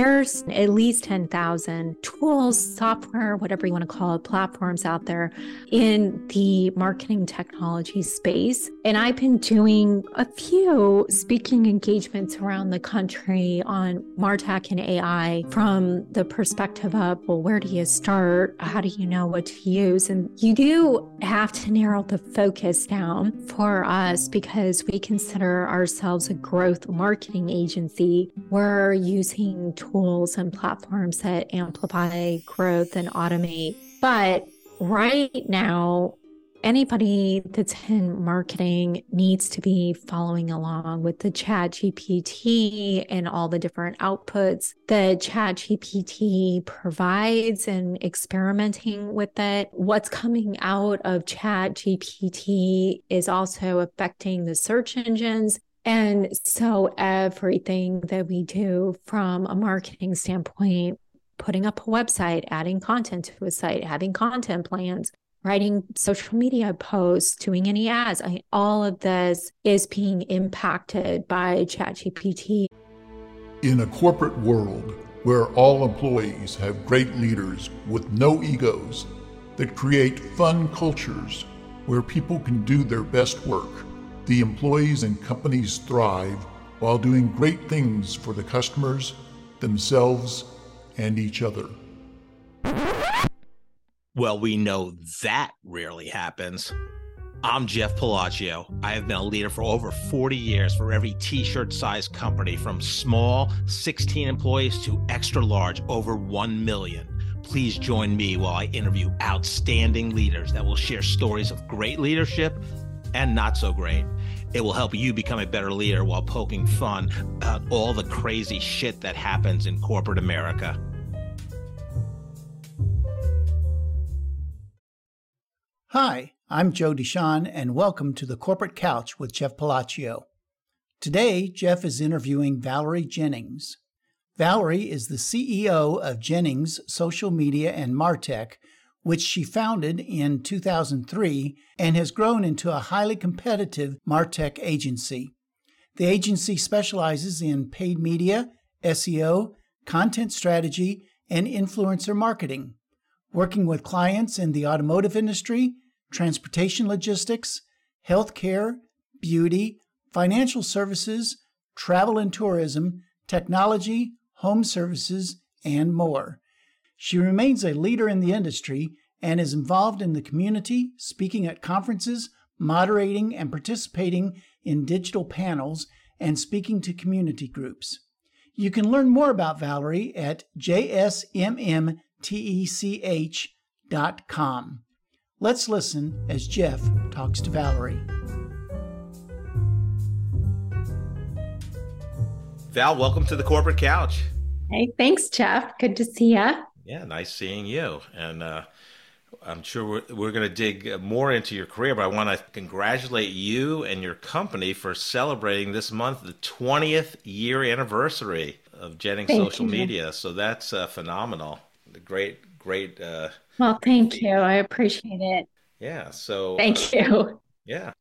there's at least 10,000 tools, software, whatever you want to call it, platforms out there in the marketing technology space. And I've been doing a few speaking engagements around the country on MarTech and AI from the perspective of, well, where do you start? How do you know what to use? And you do have to narrow the focus down for us because we consider ourselves a growth marketing agency. We're using tools and platforms that amplify growth and automate. But right now, anybody that's in marketing needs to be following along with the chat gpt and all the different outputs that chat gpt provides and experimenting with it what's coming out of chat gpt is also affecting the search engines and so everything that we do from a marketing standpoint, putting up a website, adding content to a site, having content plans, writing social media posts, doing any ads, I all of this is being impacted by ChatGPT. In a corporate world where all employees have great leaders with no egos that create fun cultures where people can do their best work the employees and companies thrive while doing great things for the customers, themselves, and each other. Well, we know that rarely happens. I'm Jeff Palacio. I have been a leader for over 40 years for every t shirt size company from small, 16 employees, to extra large, over 1 million. Please join me while I interview outstanding leaders that will share stories of great leadership and not so great. It will help you become a better leader while poking fun about all the crazy shit that happens in corporate America. Hi, I'm Joe Deshawn, and welcome to the Corporate Couch with Jeff Palacio. Today, Jeff is interviewing Valerie Jennings. Valerie is the CEO of Jennings Social Media and Martech, which she founded in 2003 and has grown into a highly competitive Martech agency. The agency specializes in paid media, SEO, content strategy, and influencer marketing, working with clients in the automotive industry, transportation logistics, healthcare, beauty, financial services, travel and tourism, technology, home services, and more. She remains a leader in the industry and is involved in the community, speaking at conferences, moderating and participating in digital panels, and speaking to community groups. You can learn more about Valerie at jsmmtech.com. Let's listen as Jeff talks to Valerie. Val, welcome to the corporate couch. Hey, thanks, Jeff. Good to see you. Yeah, nice seeing you. And uh, I'm sure we're, we're going to dig more into your career, but I want to congratulate you and your company for celebrating this month the 20th year anniversary of Jennings thank Social you. Media. So that's uh, phenomenal. Great, great. Uh, well, thank you. I appreciate it. Yeah. So thank you. Yeah.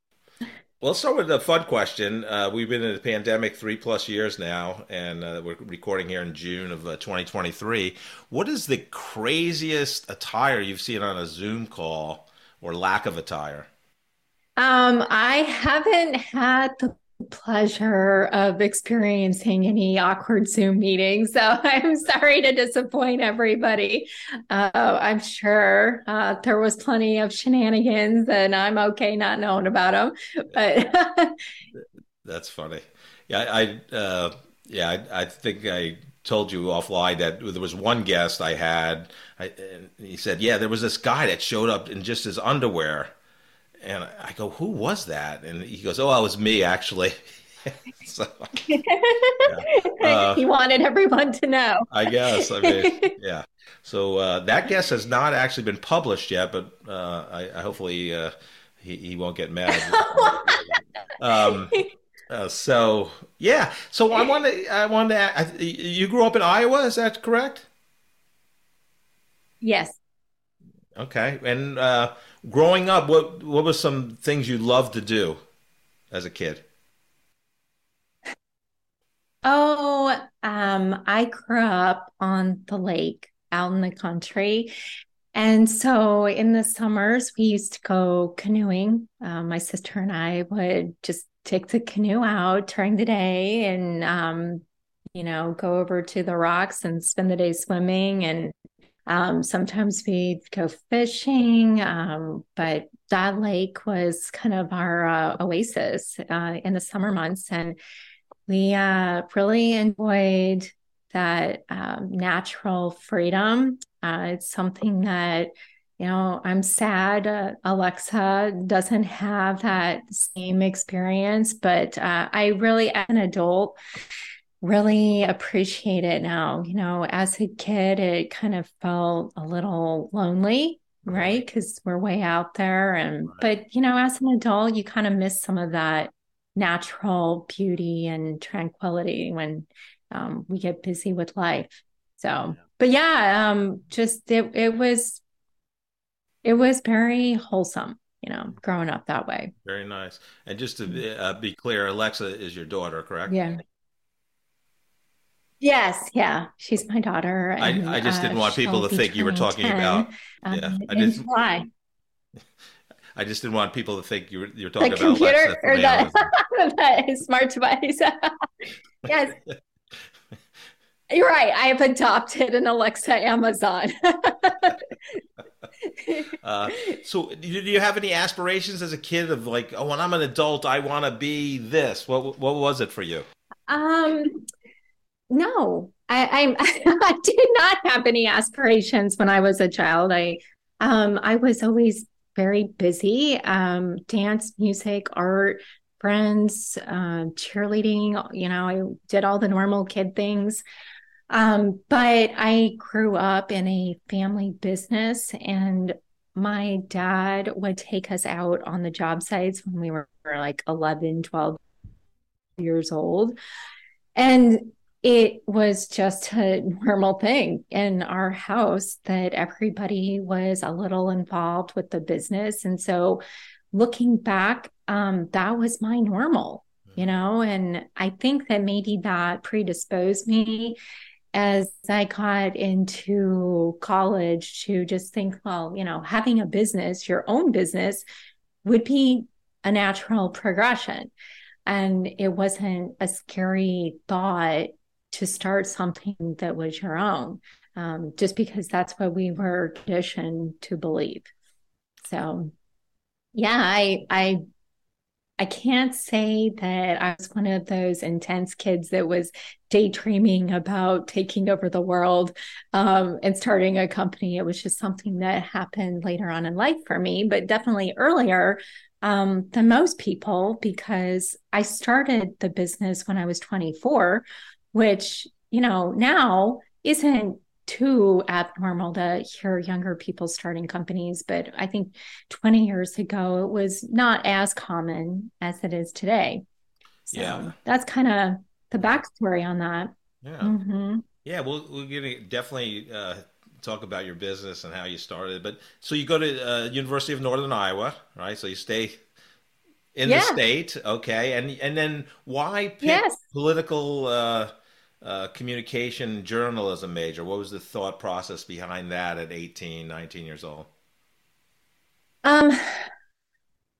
Well, let's start with a fun question. Uh, we've been in the pandemic three plus years now, and uh, we're recording here in June of uh, 2023. What is the craziest attire you've seen on a Zoom call or lack of attire? Um, I haven't had the pleasure of experiencing any awkward Zoom meetings. So I'm sorry to disappoint everybody. Uh, I'm sure uh, there was plenty of shenanigans, and I'm okay not knowing about them. But that's funny. Yeah, I uh, yeah, I, I, think I told you offline that there was one guest I had. I, he said, "Yeah, there was this guy that showed up in just his underwear." And I go, who was that? And he goes, oh, it was me, actually. so, uh, he wanted everyone to know. I guess. I mean, yeah. So uh, that guess has not actually been published yet, but uh, I, I, hopefully uh, he, he won't get mad. um, uh, so yeah. So I want to. I want to. you grew up in Iowa, is that correct? Yes. Okay, and uh, growing up, what what were some things you loved to do as a kid? Oh, um, I grew up on the lake out in the country. And so in the summers, we used to go canoeing. Um, my sister and I would just take the canoe out during the day and, um, you know, go over to the rocks and spend the day swimming. And um, sometimes we'd go fishing. Um, but that lake was kind of our uh, oasis uh, in the summer months. And we uh, really enjoyed that um, natural freedom. Uh, it's something that, you know, I'm sad uh, Alexa doesn't have that same experience, but uh, I really, as an adult, really appreciate it now. You know, as a kid, it kind of felt a little lonely, right? Because we're way out there. And, but, you know, as an adult, you kind of miss some of that natural beauty and tranquility when um, we get busy with life. So, but yeah, um, just it it was it was very wholesome, you know, growing up that way. Very nice. And just to be, uh, be clear, Alexa is your daughter, correct? Yeah. Yes, yeah, she's my daughter. And, I, I just didn't uh, want people to think you were talking 10, about. Um, yeah, I. Why? I just didn't want people to think you were you're talking the about computer or the, the smart device. yes, you're right. I have adopted an Alexa Amazon. uh, so, do you have any aspirations as a kid of like, oh, when I'm an adult, I want to be this? What What was it for you? Um, no, I, I I did not have any aspirations when I was a child. I um I was always very busy. Um, dance, music, art, friends, uh, cheerleading. You know, I did all the normal kid things. Um, but I grew up in a family business and my dad would take us out on the job sites when we were like 11, 12 years old. And it was just a normal thing in our house that everybody was a little involved with the business. And so looking back, um, that was my normal, you mm-hmm. know, and I think that maybe that predisposed me as I got into college to just think, well, you know, having a business, your own business, would be a natural progression. And it wasn't a scary thought to start something that was your own, um, just because that's what we were conditioned to believe. So, yeah, I I I can't say that I was one of those intense kids that was daydreaming about taking over the world um, and starting a company. It was just something that happened later on in life for me, but definitely earlier um, than most people because I started the business when I was 24, which, you know, now isn't too abnormal to hear younger people starting companies, but I think 20 years ago it was not as common as it is today. So yeah. that's kind of the backstory on that. Yeah. Mm-hmm. Yeah. Well, we're going to definitely uh, talk about your business and how you started. But so you go to uh, University of Northern Iowa, right? So you stay in yeah. the state. Okay. And, and then why pick yes. political, uh, uh, communication journalism major. What was the thought process behind that at 18, 19 years old? Um,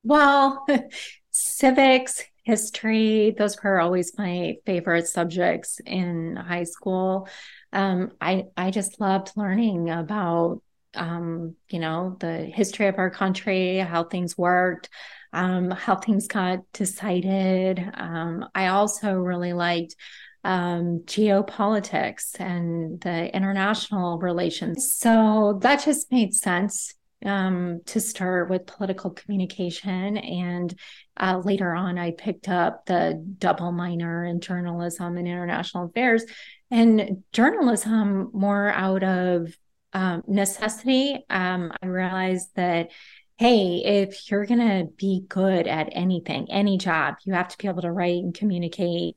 well, civics, history, those were always my favorite subjects in high school. Um, I I just loved learning about um, you know, the history of our country, how things worked, um, how things got decided. Um, I also really liked um, geopolitics and the international relations. So that just made sense um, to start with political communication. And uh, later on, I picked up the double minor in journalism and international affairs and journalism more out of um, necessity. Um, I realized that hey, if you're going to be good at anything, any job, you have to be able to write and communicate,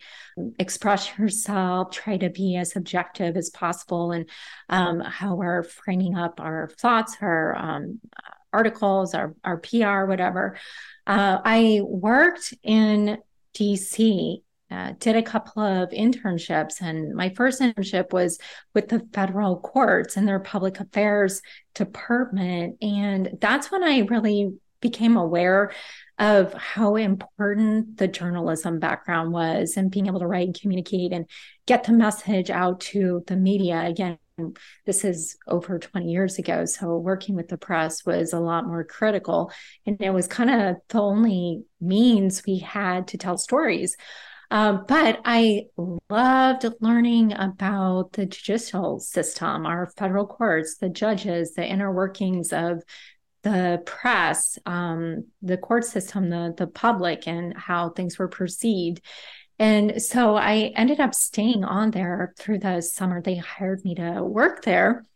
express yourself, try to be as objective as possible and um, how we're framing up our thoughts, our um, articles, our, our PR, whatever. Uh, I worked in DC uh, did a couple of internships. And my first internship was with the federal courts and their public affairs department. And that's when I really became aware of how important the journalism background was and being able to write and communicate and get the message out to the media. Again, this is over 20 years ago. So working with the press was a lot more critical. And it was kind of the only means we had to tell stories. Um, but I loved learning about the judicial system, our federal courts, the judges, the inner workings of the press, um, the court system, the the public, and how things were perceived. And so I ended up staying on there through the summer. They hired me to work there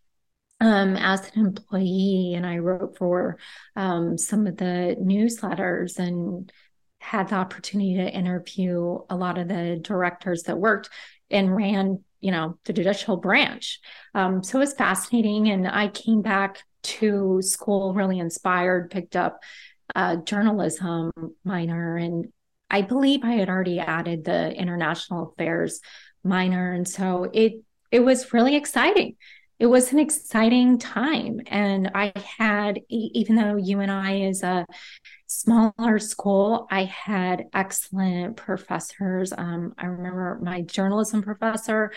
um, as an employee, and I wrote for um, some of the newsletters and had the opportunity to interview a lot of the directors that worked and ran, you know, the judicial branch. Um, so it was fascinating, and I came back to school really inspired, picked up a journalism minor and I believe I had already added the international affairs minor. And so it it was really exciting. It was an exciting time. And I had, even though UNI is a smaller school, I had excellent professors. Um, I remember my journalism professor,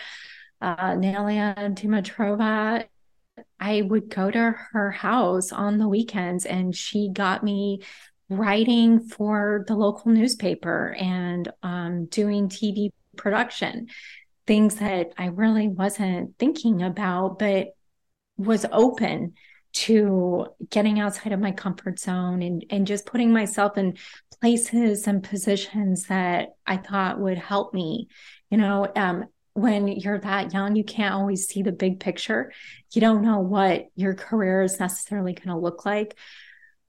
uh, Nelia Dimitrova. I would go to her house on the weekends and she got me writing for the local newspaper and um, doing TV production, things that I really wasn't thinking about, but was open to getting outside of my comfort zone and, and just putting myself in places and positions that I thought would help me. You know, um, when you're that young, you can't always see the big picture. You don't know what your career is necessarily going to look like.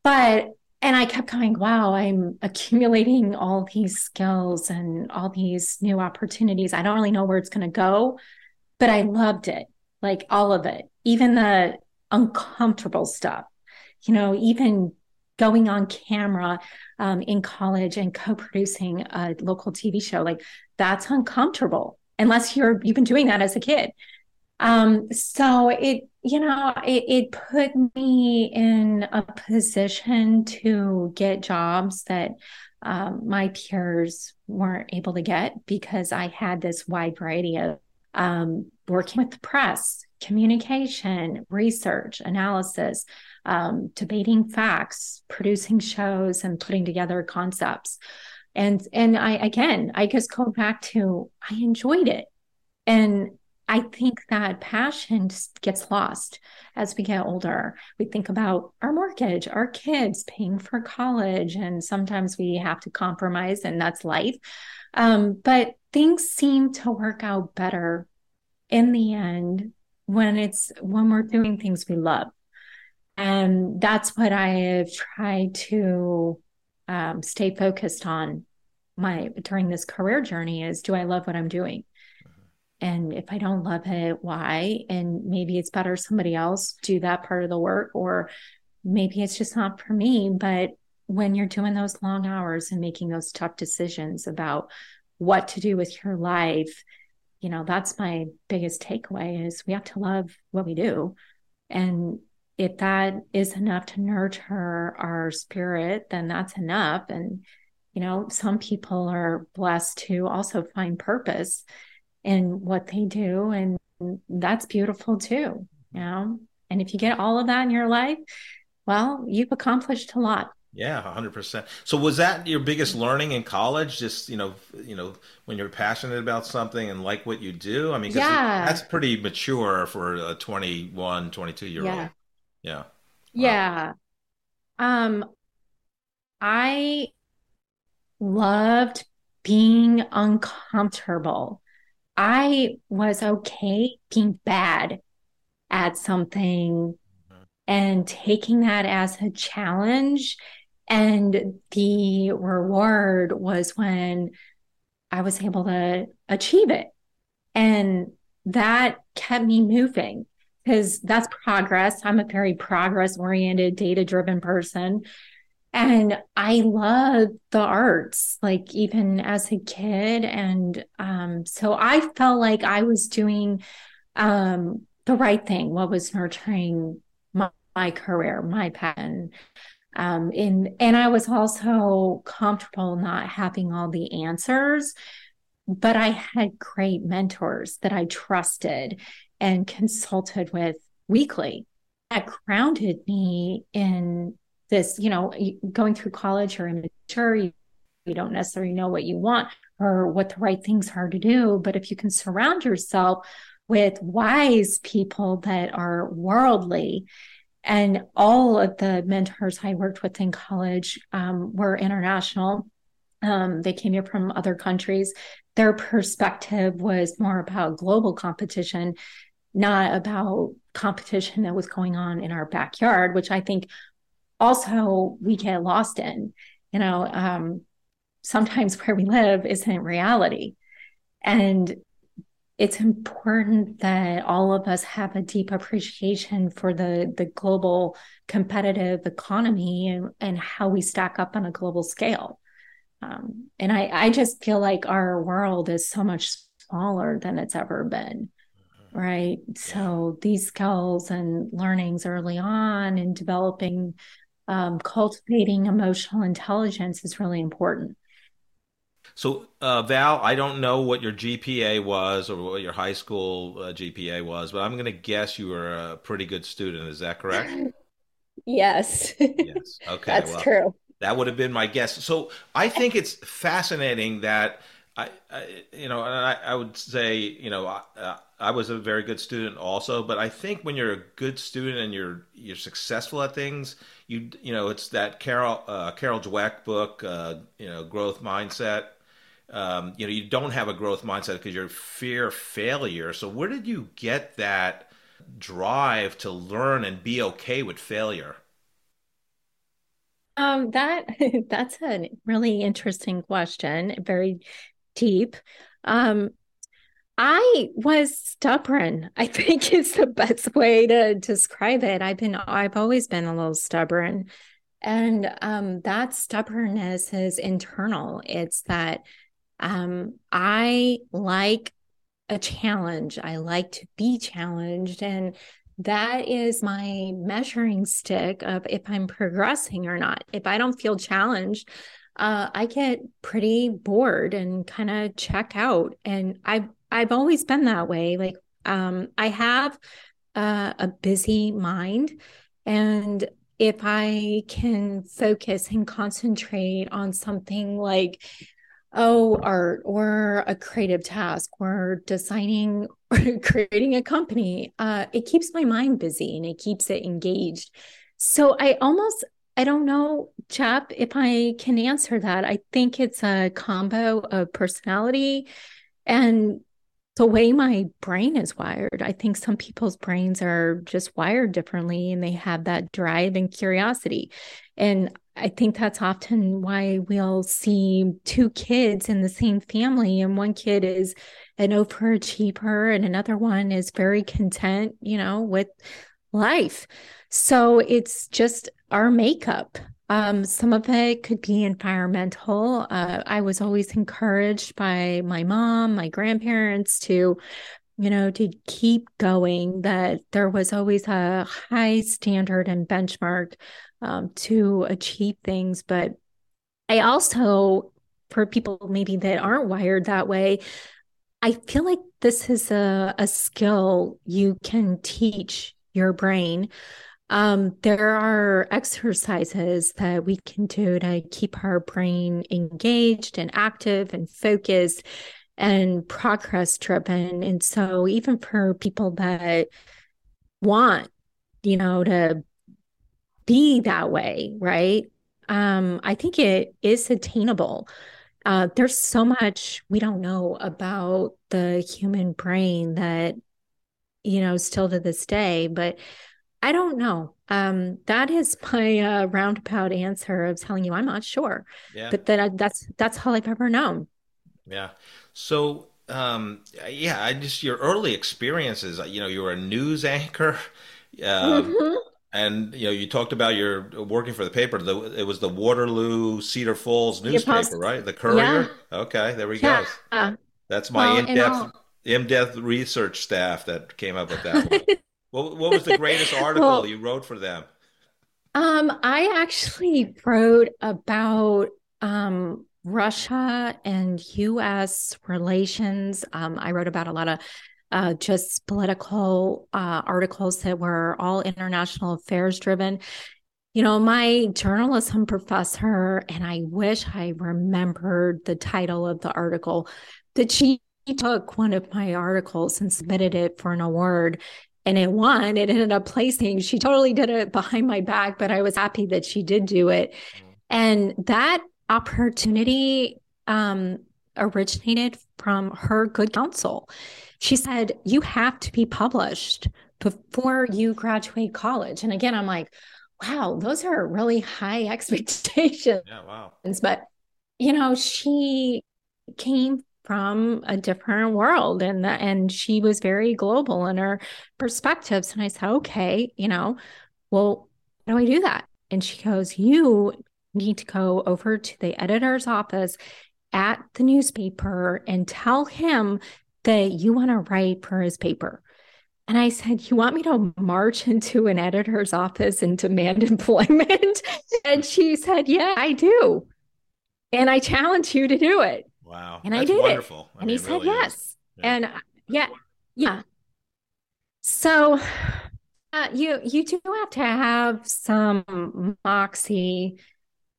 But and I kept going, wow, I'm accumulating all these skills and all these new opportunities. I don't really know where it's going to go, but I loved it, like all of it, even the uncomfortable stuff, you know, even going on camera um, in college and co-producing a local TV show, like that's uncomfortable unless you're you've been doing that as a kid. Um, so it, you know, it, it put me in a position to get jobs that um, my peers weren't able to get because I had this wide variety of um, working with the press, communication, research, analysis, um, debating facts, producing shows, and putting together concepts. And and I again, I just go back to I enjoyed it, and I think that passion gets lost as we get older. We think about our mortgage, our kids paying for college, and sometimes we have to compromise, and that's life. Um, but things seem to work out better in the end when it's when we're doing things we love. And that's what I have tried to um, stay focused on my during this career journey is do I love what I'm doing? and if i don't love it why and maybe it's better somebody else do that part of the work or maybe it's just not for me but when you're doing those long hours and making those tough decisions about what to do with your life you know that's my biggest takeaway is we have to love what we do and if that is enough to nurture our spirit then that's enough and you know some people are blessed to also find purpose in what they do. And that's beautiful too, you know? And if you get all of that in your life, well, you've accomplished a lot. Yeah, hundred percent. So was that your biggest learning in college? Just you know, you know, when you're passionate about something and like what you do. I mean, yeah. that's pretty mature for a 21, 22 year yeah. old. Yeah. Wow. Yeah. Um, I loved being uncomfortable. I was okay being bad at something mm-hmm. and taking that as a challenge. And the reward was when I was able to achieve it. And that kept me moving because that's progress. I'm a very progress oriented, data driven person. And I love the arts, like even as a kid. And um, so I felt like I was doing um, the right thing, what was nurturing my, my career, my passion. Um, in, and I was also comfortable not having all the answers, but I had great mentors that I trusted and consulted with weekly. That grounded me in this, you know, going through college or immature, you, you don't necessarily know what you want or what the right things are to do. But if you can surround yourself with wise people that are worldly, and all of the mentors I worked with in college um, were international. Um, they came here from other countries. Their perspective was more about global competition, not about competition that was going on in our backyard, which I think also we get lost in. You know, um, sometimes where we live isn't reality. And it's important that all of us have a deep appreciation for the the global competitive economy and, and how we stack up on a global scale. Um, and I, I just feel like our world is so much smaller than it's ever been right so these skills and learnings early on and developing um, cultivating emotional intelligence is really important. So, uh, Val, I don't know what your GPA was or what your high school uh, GPA was, but I'm going to guess you were a pretty good student. Is that correct? Yes. yes. Okay. That's well, true. That would have been my guess. So, I think it's fascinating that I, I you know, I, I, would say, you know, uh, I was a very good student also, but I think when you're a good student and you're you're successful at things, you you know, it's that Carol uh, Carol Dweck book, uh, you know, growth mindset. Um, you know, you don't have a growth mindset because you're fear failure. So where did you get that drive to learn and be okay with failure? Um, that that's a really interesting question. Very deep. Um, I was stubborn. I think is the best way to describe it. I've been I've always been a little stubborn. And um, that stubbornness is internal. It's that um, I like a challenge. I like to be challenged. And that is my measuring stick of if I'm progressing or not. If I don't feel challenged, uh, I get pretty bored and kind of check out. And I've I've always been that way. Like um, I have uh, a busy mind, and if I can focus and concentrate on something like oh art or a creative task or designing or creating a company uh, it keeps my mind busy and it keeps it engaged so i almost I don't know, Jeff, if I can answer that. I think it's a combo of personality and the way my brain is wired. I think some people's brains are just wired differently and they have that drive and curiosity. And I think that's often why we'll see two kids in the same family, and one kid is an overachiever, and another one is very content, you know, with life. So it's just our makeup. Um, some of it could be environmental. Uh, I was always encouraged by my mom, my grandparents to, you know, to keep going, that there was always a high standard and benchmark um, to achieve things. But I also, for people maybe that aren't wired that way, I feel like this is a, a skill you can teach your brain. Um, there are exercises that we can do to keep our brain engaged and active and focused and progress driven. And so, even for people that want, you know, to be that way, right? Um, I think it is attainable. Uh, there's so much we don't know about the human brain that, you know, still to this day, but I don't know. Um, that is my uh, roundabout answer of telling you I'm not sure. Yeah. But then I, that's that's all I've ever known. Yeah. So um, yeah, I just your early experiences. You know, you were a news anchor. Uh, mm-hmm. And you know, you talked about your working for the paper. The, it was the Waterloo Cedar Falls newspaper, right? The Courier. Yeah. Okay, there we yeah. go. That's my well, in-depth in-depth research staff that came up with that one. what, what was the greatest article well, you wrote for them? Um, I actually wrote about um, Russia and U.S. relations. Um, I wrote about a lot of uh, just political uh, articles that were all international affairs driven. You know, my journalism professor, and I wish I remembered the title of the article, that she took one of my articles and submitted it for an award and it won. It ended up placing. She totally did it behind my back, but I was happy that she did do it. Mm-hmm. And that opportunity um, originated from her good counsel. She said, You have to be published before you graduate college. And again, I'm like, wow, those are really high expectations. Yeah, wow. But, you know, she came from a different world and and she was very global in her perspectives and I said okay you know well how do I do that and she goes you need to go over to the editor's office at the newspaper and tell him that you want to write for his paper and I said, You want me to march into an editor's office and demand employment? and she said, Yeah, I do. And I challenge you to do it. Wow. And I did wonderful. it. I and mean, he said really yes. Yeah. And uh, yeah, yeah. So uh, you you do have to have some moxie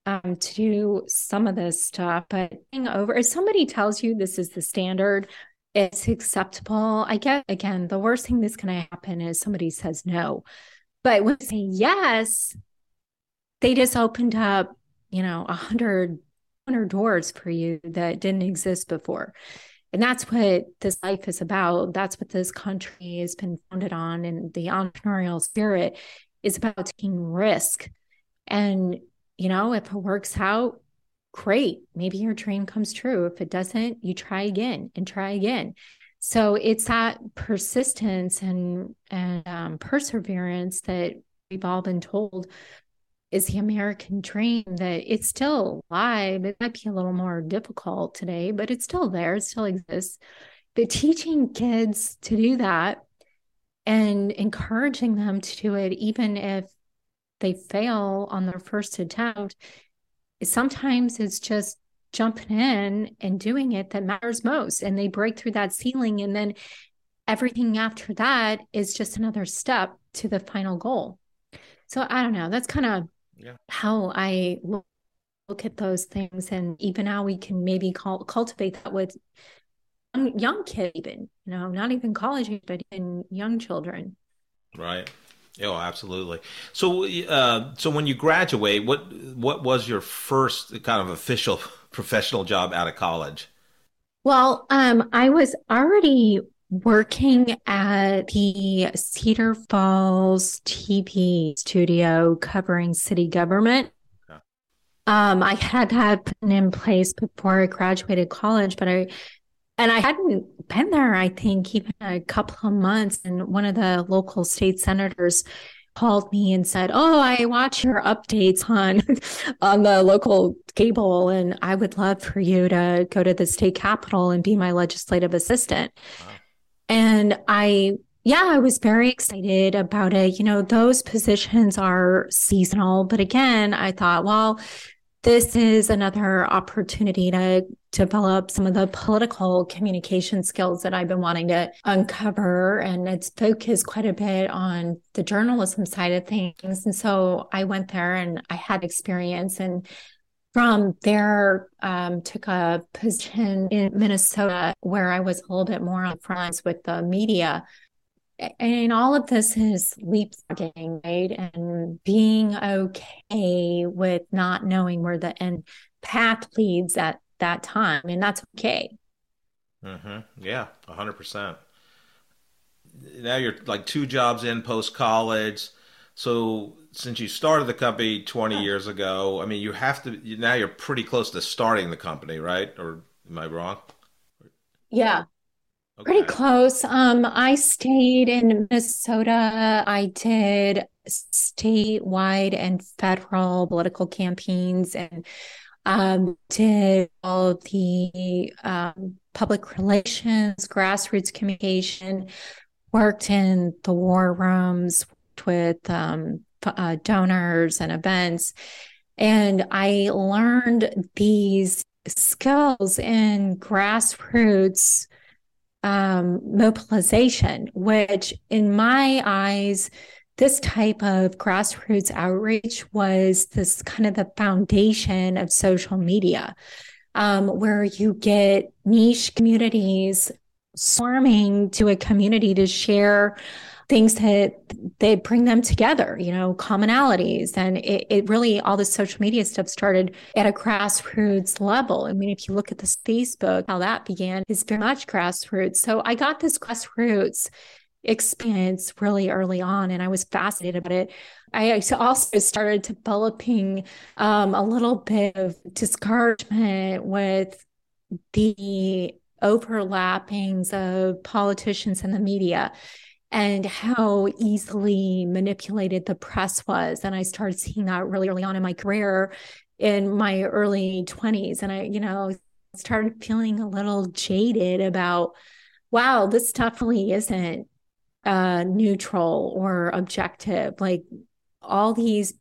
um, to do some of this stuff, but hang over if somebody tells you this is the standard, it's acceptable. I get again, the worst thing that's going to happen is somebody says no, but when they say yes, they just opened up, you know, a hundred doors for you that didn't exist before. And that's what this life is about. That's what this country has been founded on. And the entrepreneurial spirit is about taking risk. And, you know, if it works out, great. Maybe your dream comes true. If it doesn't, you try again and try again. So it's that persistence and, and um, perseverance that we've all been told is the American dream that it's still alive. It might be a little more difficult today, but it's still there, it still exists. But teaching kids to do that and encouraging them to do it, even if they fail on their first attempt, sometimes it's just jumping in and doing it that matters most. And they break through that ceiling. And then everything after that is just another step to the final goal. So I don't know. That's kind of yeah. how I look, look at those things, and even how we can maybe call, cultivate that with young, young kids, even you know, not even college, but in young children. Right. Oh, absolutely. So, uh, so when you graduate, what what was your first kind of official professional job out of college? Well, um, I was already working at the Cedar Falls TV studio covering city government. Um, I had that in place before I graduated college, but I and I hadn't been there, I think, even a couple of months. And one of the local state senators called me and said, "Oh, I watch your updates on on the local cable, and I would love for you to go to the state capitol and be my legislative assistant." Wow. And I, yeah, I was very excited about it. You know, those positions are seasonal. But again, I thought, well, this is another opportunity to develop some of the political communication skills that I've been wanting to uncover. And it's focused quite a bit on the journalism side of things. And so I went there and I had experience and from there um, took a position in minnesota where i was a little bit more on front with the media and all of this is leapfrogging right and being okay with not knowing where the end path leads at that time and that's okay mm-hmm. yeah 100% now you're like two jobs in post college so since you started the company 20 yeah. years ago, I mean, you have to now you're pretty close to starting the company, right? Or am I wrong? Yeah. Okay. Pretty close. Um, I stayed in Minnesota. I did statewide and federal political campaigns and um, did all of the um, public relations, grassroots communication, worked in the war rooms with um, uh, donors and events. And I learned these skills in grassroots um, mobilization, which in my eyes, this type of grassroots outreach was this kind of the foundation of social media, um, where you get niche communities swarming to a community to share things that they bring them together, you know, commonalities. And it, it, really, all the social media stuff started at a grassroots level. I mean, if you look at this Facebook, how that began is very much grassroots. So I got this grassroots experience really early on and I was fascinated about it. I also started developing um, a little bit of discouragement with the overlappings of politicians and the media and how easily manipulated the press was. And I started seeing that really early on in my career in my early 20s. And I, you know, started feeling a little jaded about, wow, this stuff really isn't uh, neutral or objective. Like all these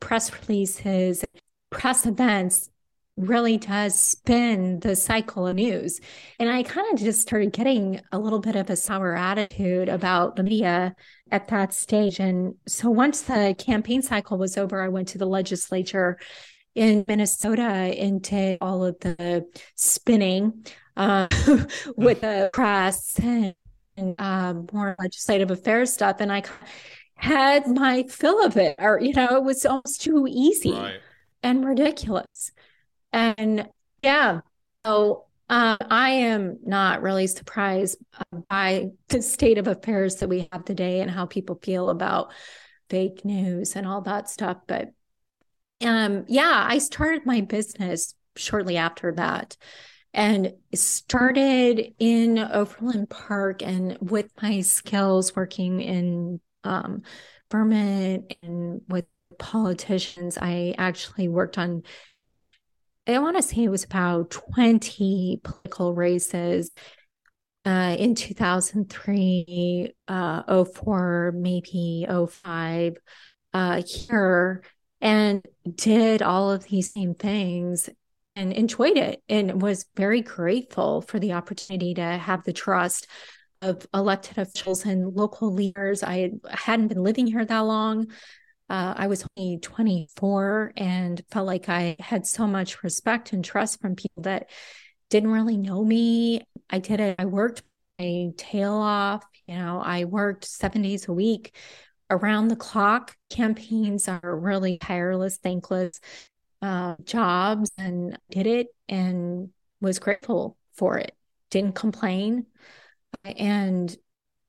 press releases, press events really does spin the cycle of news. And I kind of just started getting a little bit of a sour attitude about the media at that stage. And so once the campaign cycle was over, I went to the legislature in Minnesota and did all of the spinning uh, with the press and um, more legislative affairs stuff, and I had my fill of it. Or you know, it was almost too easy right. and ridiculous. And yeah, so uh, I am not really surprised by the state of affairs that we have today and how people feel about fake news and all that stuff. But um, yeah, I started my business shortly after that and started in Overland Park and with my skills working in um, Vermont and with politicians, I actually worked on, I want to say it was about 20 political races uh, in 2003, uh, 04, maybe 05 uh, here, and did all of these same things and enjoyed it and was very grateful for the opportunity to have the trust of elected officials and local leaders. I hadn't been living here that long. Uh, I was only 24 and felt like I had so much respect and trust from people that didn't really know me. I did it. I worked my tail off. You know, I worked seven days a week around the clock. Campaigns are really tireless, thankless uh, jobs and did it and was grateful for it. Didn't complain and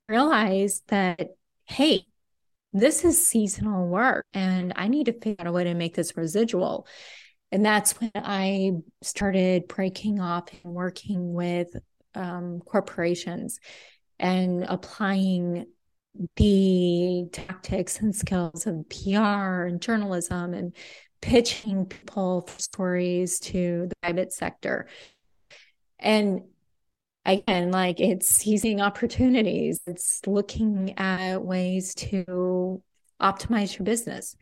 realized that, hey, this is seasonal work and I need to figure out a way to make this residual. And that's when I started breaking off and working with um, corporations and applying the tactics and skills of PR and journalism and pitching people stories to the private sector. And again, like it's seizing opportunities, it's looking at ways to optimize your business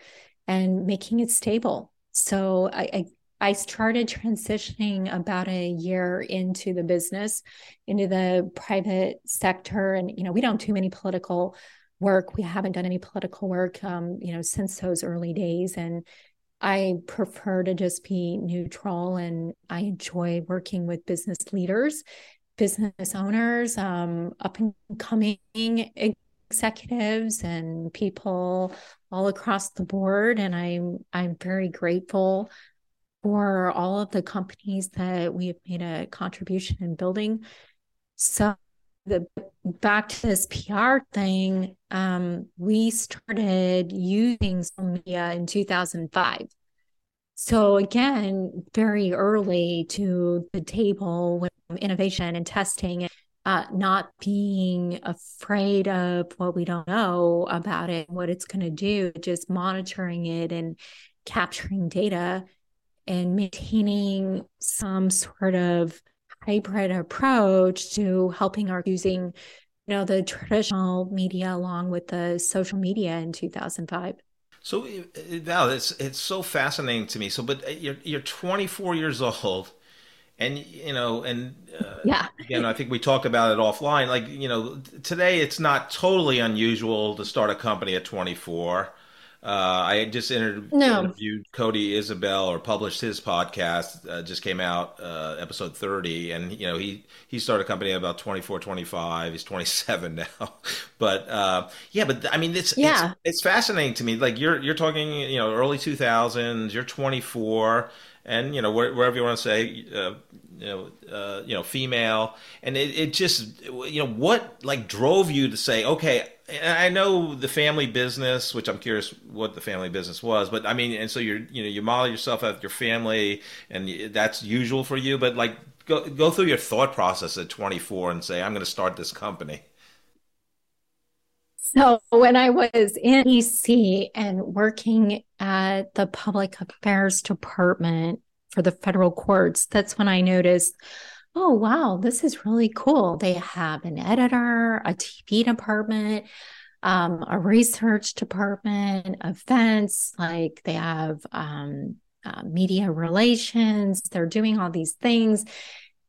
and making it stable. So I, I I started transitioning about a year into the business, into the private sector. And, you know, we don't do any political work. We haven't done any political work, um, you know, since those early days. And I prefer to just be neutral and I enjoy working with business leaders, business owners, um, up and coming executives and people all across the board. And I'm I'm very grateful for all of the companies that we have made a contribution in building. So the back to this PR thing, um, we started using social media in 2005. So again, very early to the table innovation and testing. uh, not being afraid of what we don't know about it, what it's going to do, just monitoring it and capturing data and maintaining some sort of hybrid approach to helping our using you know the traditional media along with the social media in 2005 so val it's it's so fascinating to me so but uh, you're you're 24 years old and you know and uh, yeah. again i think we talk about it offline. Like you know today it's not totally unusual to start a company at 24 uh, I just inter- no. interviewed Cody Isabel or published his podcast. Uh, just came out uh, episode thirty, and you know he he started a company at about 24, 25. He's twenty seven now, but uh, yeah, but I mean it's yeah it's, it's fascinating to me. Like you're you're talking you know early two thousands. You're twenty four, and you know wherever you want to say uh, you know, uh, you know, female, and it, it just, you know, what like drove you to say, okay, I know the family business, which I'm curious what the family business was, but I mean, and so you're, you know, you model yourself after your family, and that's usual for you, but like, go go through your thought process at 24 and say, I'm going to start this company. So when I was in DC and working at the public affairs department for the federal courts, that's when I noticed, oh, wow, this is really cool. They have an editor, a TV department, um, a research department, events, like they have um, uh, media relations. They're doing all these things.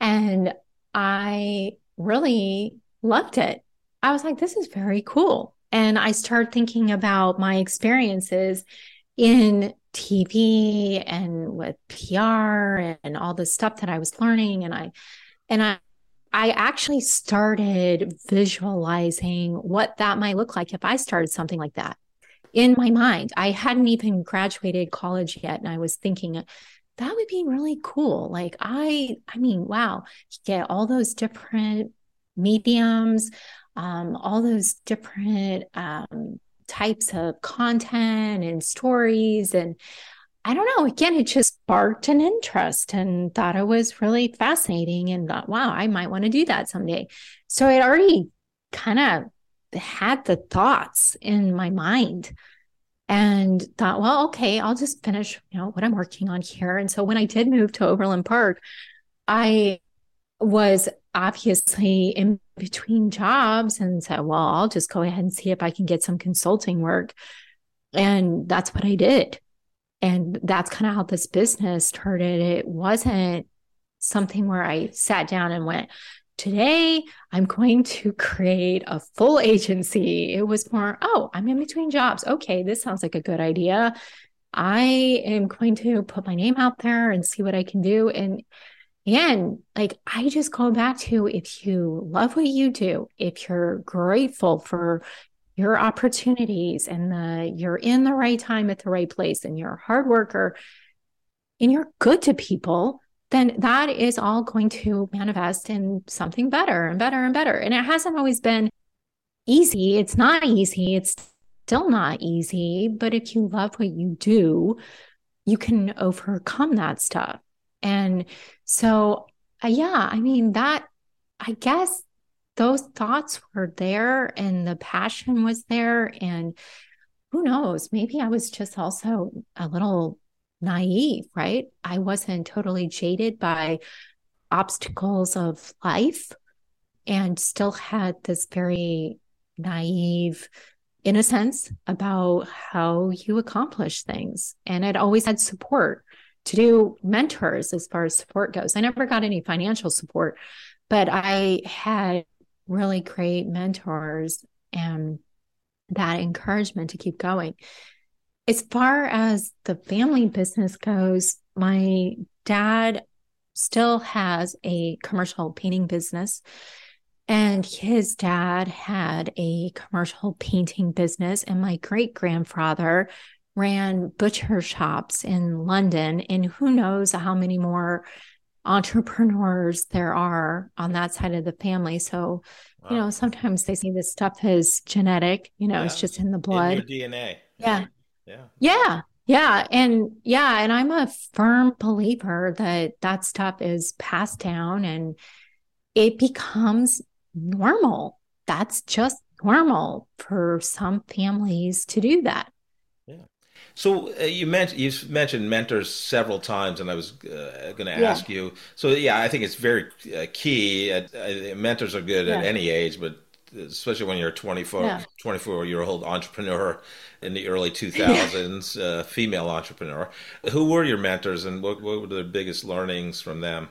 And I really loved it. I was like, this is very cool. And I started thinking about my experiences in TV and with PR and all the stuff that I was learning. And I, and I, I actually started visualizing what that might look like if I started something like that in my mind. I hadn't even graduated college yet. And I was thinking, that would be really cool. Like, I, I mean, wow, get all those different mediums, um, all those different um, types of content and stories. And I don't know, again, it just sparked an interest and thought it was really fascinating and thought, wow, I might want to do that someday. So I already kind of had the thoughts in my mind and thought, well, okay, I'll just finish, you know, what I'm working on here. And so when I did move to Overland Park, I was obviously in between jobs and said, well, I'll just go ahead and see if I can get some consulting work. And that's what I did. And that's kind of how this business started. It wasn't something where I sat down and went, today I'm going to create a full agency. It was more, oh, I'm in between jobs. Okay, this sounds like a good idea. I am going to put my name out there and see what I can do. And again, like, I just go back to if you love what you do, if you're grateful for your opportunities and the you're in the right time at the right place and you're a hard worker and you're good to people, then that is all going to manifest in something better and better and better. And it hasn't always been easy. It's not easy. It's still not easy. But if you love what you do, you can overcome that stuff. And so, uh, yeah, I mean, that, I guess those thoughts were there and the passion was there. And who knows, maybe I was just also a little naive, right? I wasn't totally jaded by obstacles of life and still had this very naive innocence about how you accomplish things. And I'd always had support to do mentors as far as support goes. I never got any financial support, but I had really great mentors and that encouragement to keep going. As far as the family business goes, my dad still has a commercial painting business. And his dad had a commercial painting business. And my great grandfather ran butcher shops in London, and who knows how many more entrepreneurs there are on that side of the family. So, wow. you know, sometimes they say this stuff is genetic, you know, yeah. it's just in the blood. In DNA. Yeah. Yeah. Yeah. Yeah. And yeah. And I'm a firm believer that that stuff is passed down and it becomes normal. That's just normal for some families to do that. Yeah. So uh, you mentioned you mentioned mentors several times, and I was uh, going to ask you. So yeah, I think it's very uh, key. At, uh, mentors are good yeah. at any age, but especially when you're a 24, yeah. 24 year old entrepreneur in the early 2000s, uh, female entrepreneur. Who were your mentors, and what, what were the biggest learnings from them?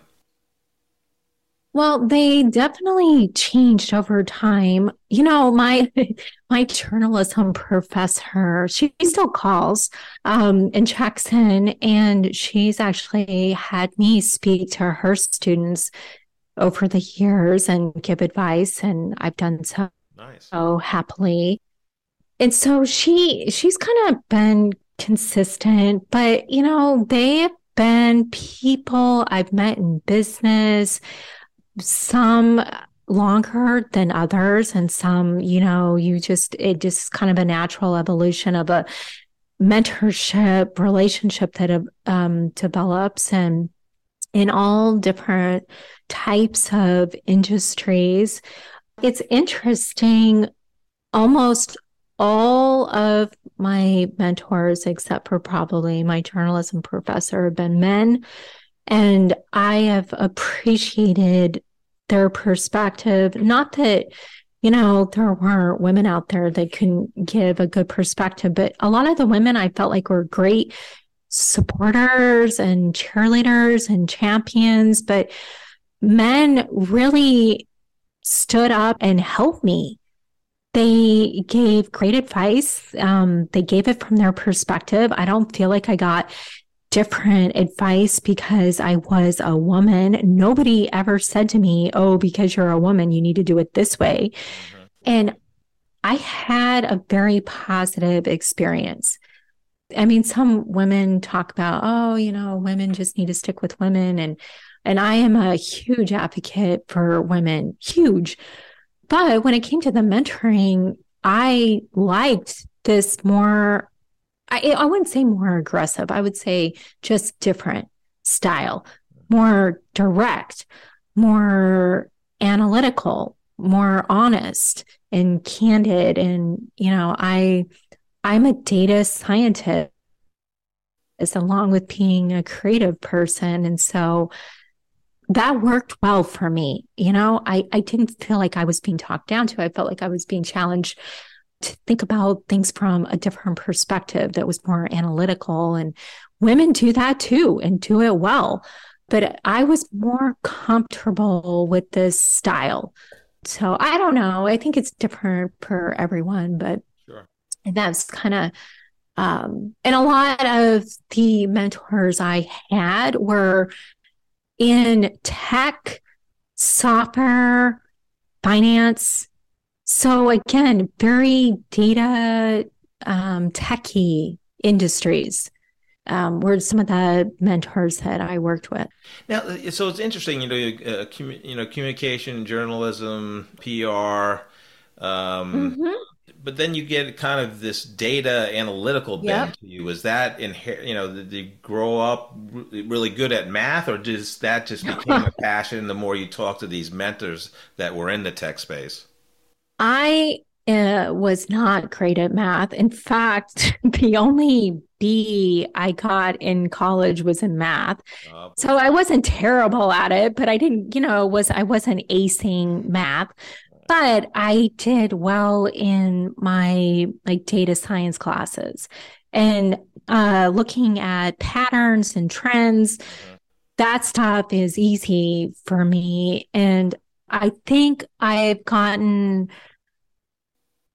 Well, they definitely changed over time. You know, my my journalism professor, she still calls um, and checks in, and she's actually had me speak to her students over the years and give advice, and I've done so nice. so happily. And so she she's kind of been consistent, but you know, they have been people I've met in business some longer than others and some you know you just it just kind of a natural evolution of a mentorship relationship that um, develops and in all different types of industries. It's interesting almost all of my mentors except for probably my journalism professor have been men and i have appreciated their perspective. Not that, you know, there weren't women out there that can give a good perspective, but a lot of the women I felt like were great supporters and cheerleaders and champions, but men really stood up and helped me. They gave great advice. Um, they gave it from their perspective. I don't feel like I got different advice because I was a woman. Nobody ever said to me, Oh, because you're a woman, you need to do it this way. Mm-hmm. And I had a very positive experience. I mean, some women talk about, oh, you know, women just need to stick with women. And, and I am a huge advocate for women, huge. But when it came to the mentoring, I liked this more I, I wouldn't say more aggressive. I would say just different style, more direct, more analytical, more honest and candid. And, you know, I, I'm a data scientist along with being a creative person. And so that worked well for me. You know, I, I didn't feel like I was being talked down to. I felt like I was being challenged to think about things from a different perspective that was more analytical. And women do that too and do it well. But I was more comfortable with this style. So I don't know. I think it's different for everyone, but sure. that's kind of um, and a lot of the mentors I had were in tech, software, finance, so again, very data um, techy industries um, were some of the mentors that I worked with. Now, uh, so it's interesting, you know, uh, commu- you know, communication, journalism, PR, um, mm-hmm. but then you get kind of this data analytical bent yep. to you. Is that inher- You know, did you grow up really good at math, or does that just became a passion the more you talk to these mentors that were in the tech space? I uh, was not great at math. In fact, the only B I got in college was in math. So I wasn't terrible at it, but I didn't, you know, was I wasn't acing math. But I did well in my like data science classes and uh, looking at patterns and trends. Mm-hmm. That stuff is easy for me. And I think I've gotten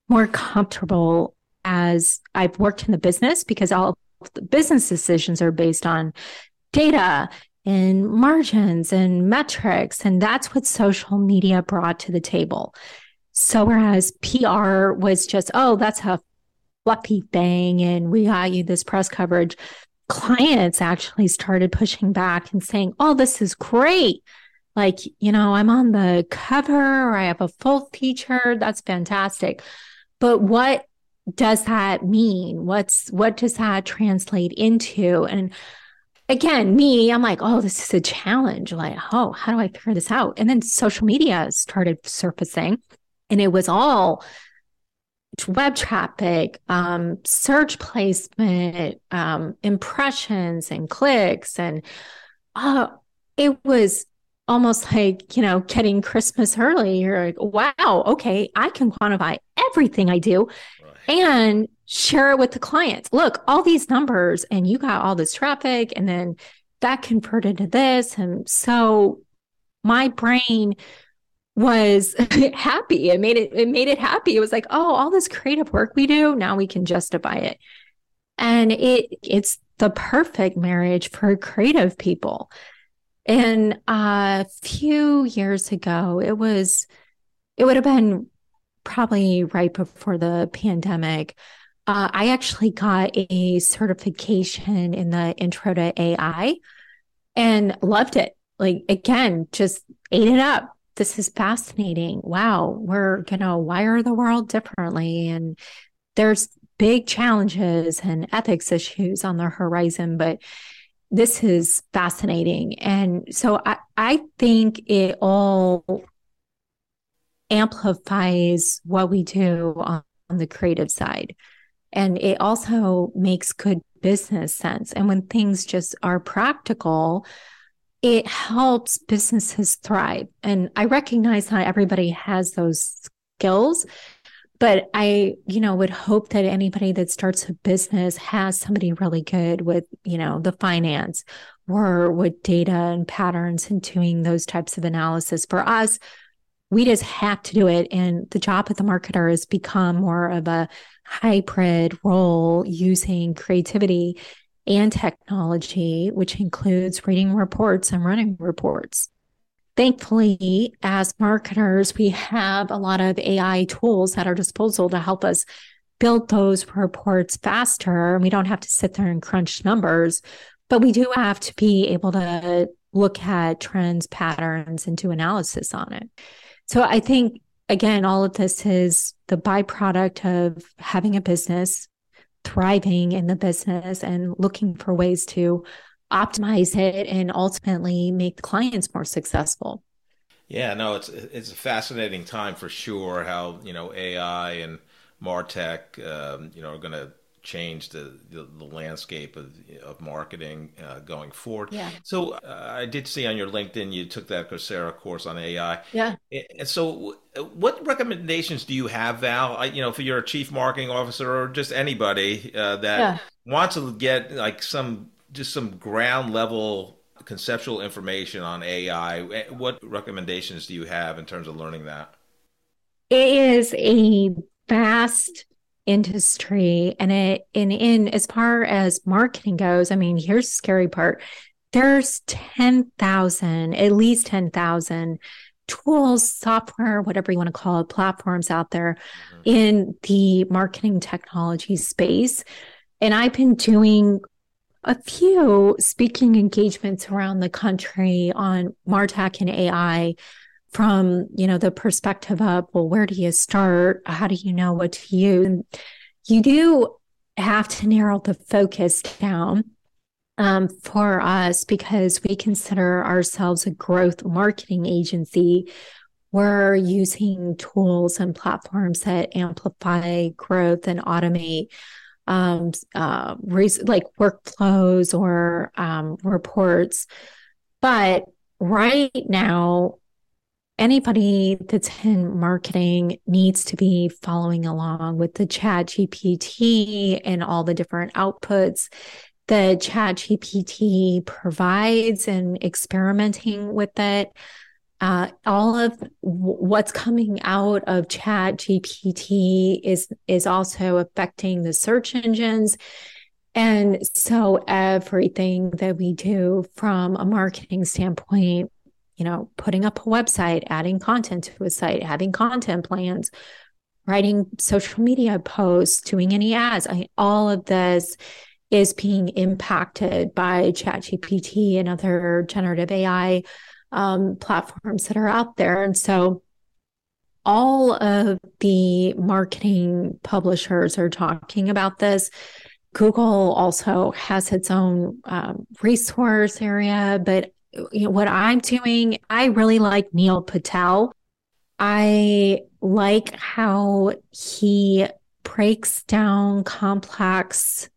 more comfortable as I've worked in the business because all the business decisions are based on data and margins and metrics. And that's what social media brought to the table. So, whereas PR was just, oh, that's a fluffy thing, and we got you this press coverage, clients actually started pushing back and saying, oh, this is great. Like, you know, I'm on the cover or I have a full feature. That's fantastic. But what does that mean? What's what does that translate into? And again, me, I'm like, oh, this is a challenge. Like, oh, how do I figure this out? And then social media started surfacing, and it was all web traffic, um, search placement, um, impressions, and clicks, and uh, it was almost like you know getting Christmas early. You're like, wow, okay, I can quantify everything I do, right. and share it with the clients. Look, all these numbers, and you got all this traffic, and then that converted to this. And so my brain was happy. It made it, it made it happy. It was like, oh, all this creative work we do, now we can justify it. And it it's the perfect marriage for creative people. And a few years ago, it was, it would have been probably right before the pandemic uh, I actually got a certification in the intro to AI and loved it. Like, again, just ate it up. This is fascinating. Wow, we're going to wire the world differently. And there's big challenges and ethics issues on the horizon, but this is fascinating. And so I, I think it all amplifies what we do on, on the creative side. And it also makes good business sense. And when things just are practical, it helps businesses thrive. And I recognize not everybody has those skills, but I, you know, would hope that anybody that starts a business has somebody really good with, you know, the finance or with data and patterns and doing those types of analysis. For us, we just have to do it. And the job of the marketer has become more of a hybrid role using creativity and technology, which includes reading reports and running reports. Thankfully, as marketers, we have a lot of AI tools at our disposal to help us build those reports faster. We don't have to sit there and crunch numbers, but we do have to be able to look at trends, patterns, and do analysis on it. So I think again, all of this is the byproduct of having a business, thriving in the business, and looking for ways to optimize it and ultimately make the clients more successful. Yeah, no, it's it's a fascinating time for sure. How you know AI and Martech, um, you know, are going to change the, the, the, landscape of, of marketing uh, going forward. Yeah. So uh, I did see on your LinkedIn you took that Coursera course on AI. Yeah. And so, what recommendations do you have, Val? I, you know, for your chief marketing officer or just anybody uh, that yeah. wants to get like some just some ground level conceptual information on AI. What recommendations do you have in terms of learning that? It is a vast industry and it and in as far as marketing goes i mean here's the scary part there's 10,000 at least 10,000 tools software whatever you want to call it platforms out there mm-hmm. in the marketing technology space and i've been doing a few speaking engagements around the country on martech and ai from you know the perspective of well where do you start? How do you know what to use? You do have to narrow the focus down um, for us because we consider ourselves a growth marketing agency. We're using tools and platforms that amplify growth and automate um, uh, like workflows or um, reports. But right now anybody that's in marketing needs to be following along with the chat gpt and all the different outputs that chat gpt provides and experimenting with it uh, all of w- what's coming out of chat gpt is is also affecting the search engines and so everything that we do from a marketing standpoint you know, putting up a website, adding content to a site, having content plans, writing social media posts, doing any ads. I all of this is being impacted by ChatGPT and other generative AI um, platforms that are out there. And so all of the marketing publishers are talking about this. Google also has its own um, resource area, but you know, what I'm doing, I really like Neil Patel. I like how he breaks down complex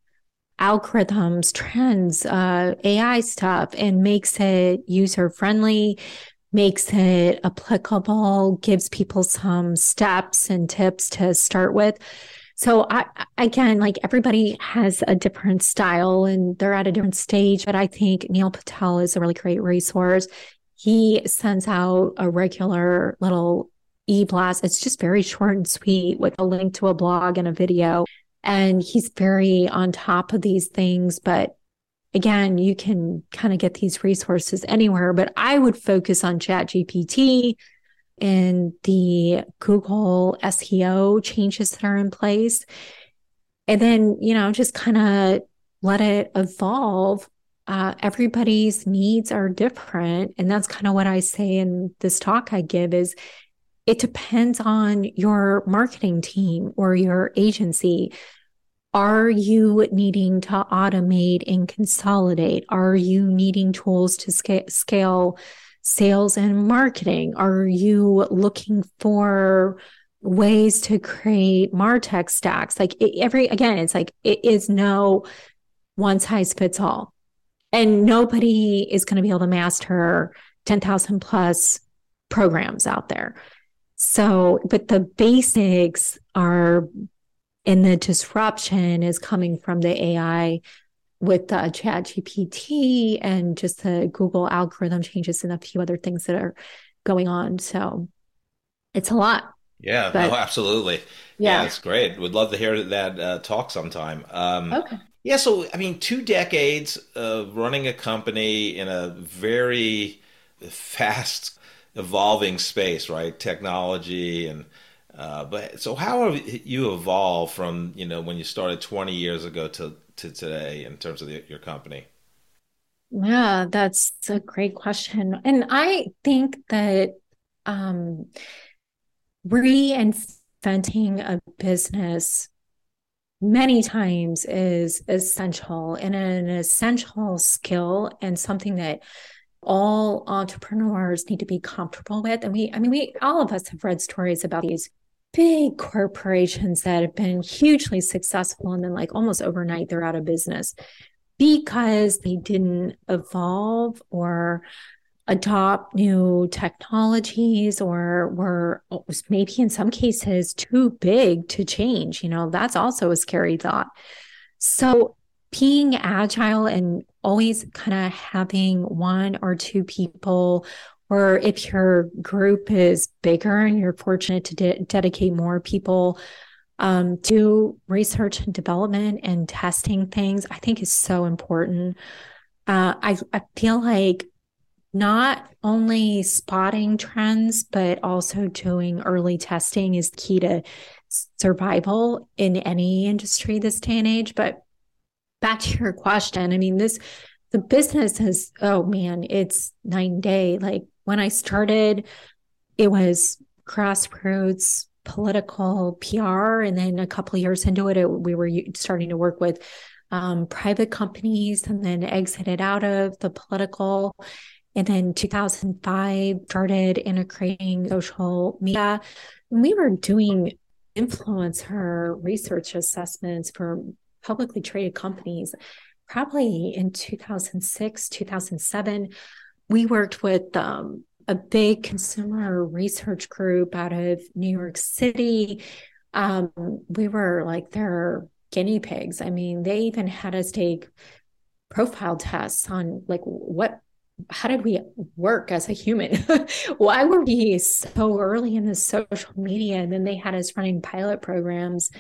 algorithms, trends, uh, AI stuff, and makes it user friendly, makes it applicable, gives people some steps and tips to start with. So I again, like everybody has a different style and they're at a different stage, but I think Neil Patel is a really great resource. He sends out a regular little e-blast. It's just very short and sweet with a link to a blog and a video. And he's very on top of these things, but again, you can kind of get these resources anywhere, but I would focus on Chat GPT and the Google SEO changes that are in place. And then, you know, just kind of let it evolve. Uh, everybody's needs are different. And that's kind of what I say in this talk I give is it depends on your marketing team or your agency. Are you needing to automate and consolidate? Are you needing tools to sca- scale sales and marketing? Are you looking for ways to create Martech stacks? Like it, every, again, it's like it is no one size fits all. And nobody is going to be able to master 10,000 plus programs out there. So, but the basics are, and the disruption is coming from the AI with uh, chat gpt and just the google algorithm changes and a few other things that are going on. So it's a lot. Yeah but, no, absolutely. Yeah. yeah. it's great. Would love to hear that uh, talk sometime. Um, okay. yeah so i mean two decades of running a company in a very fast evolving space right technology and uh, but so how have you evolved from you know when you started 20 years ago to to today in terms of the, your company? Yeah, that's a great question. And I think that um, reinventing a business many times is essential and an essential skill and something that all entrepreneurs need to be comfortable with. And we, I mean, we, all of us have read stories about these big corporations that have been hugely successful and then like almost overnight they're out of business because they didn't evolve or adopt new technologies or were oh, maybe in some cases too big to change you know that's also a scary thought so being agile and always kind of having one or two people or if your group is bigger and you're fortunate to de- dedicate more people um, to research and development and testing things, I think is so important. Uh, I, I feel like not only spotting trends, but also doing early testing is key to survival in any industry this day and age. But back to your question, I mean, this the business has oh man, it's nine day. Like when I started, it was grassroots political PR. And then a couple years into it, it, we were starting to work with um, private companies and then exited out of the political. And then 2005 started integrating social media. And we were doing influencer research assessments for publicly traded companies probably in 2006, 2007 we worked with um, a big consumer research group out of New York City. Um, we were like their guinea pigs. I mean, they even had us take profile tests on like what how did we work as a human? Why were we so early in the social media? And then they had us running pilot programs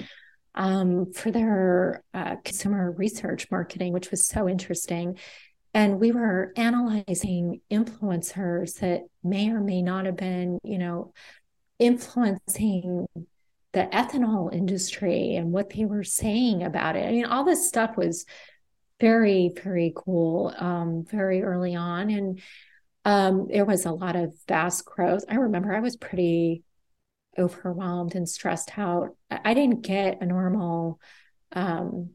um, for their uh, consumer research marketing, which was so interesting. And we were analyzing influencers that may or may not have been, you know, influencing the ethanol industry and what they were saying about it. I mean, all this stuff was very, very cool, um, very early on. And um, there was a lot of fast growth. I remember I was pretty overwhelmed and stressed out. I didn't get a normal um,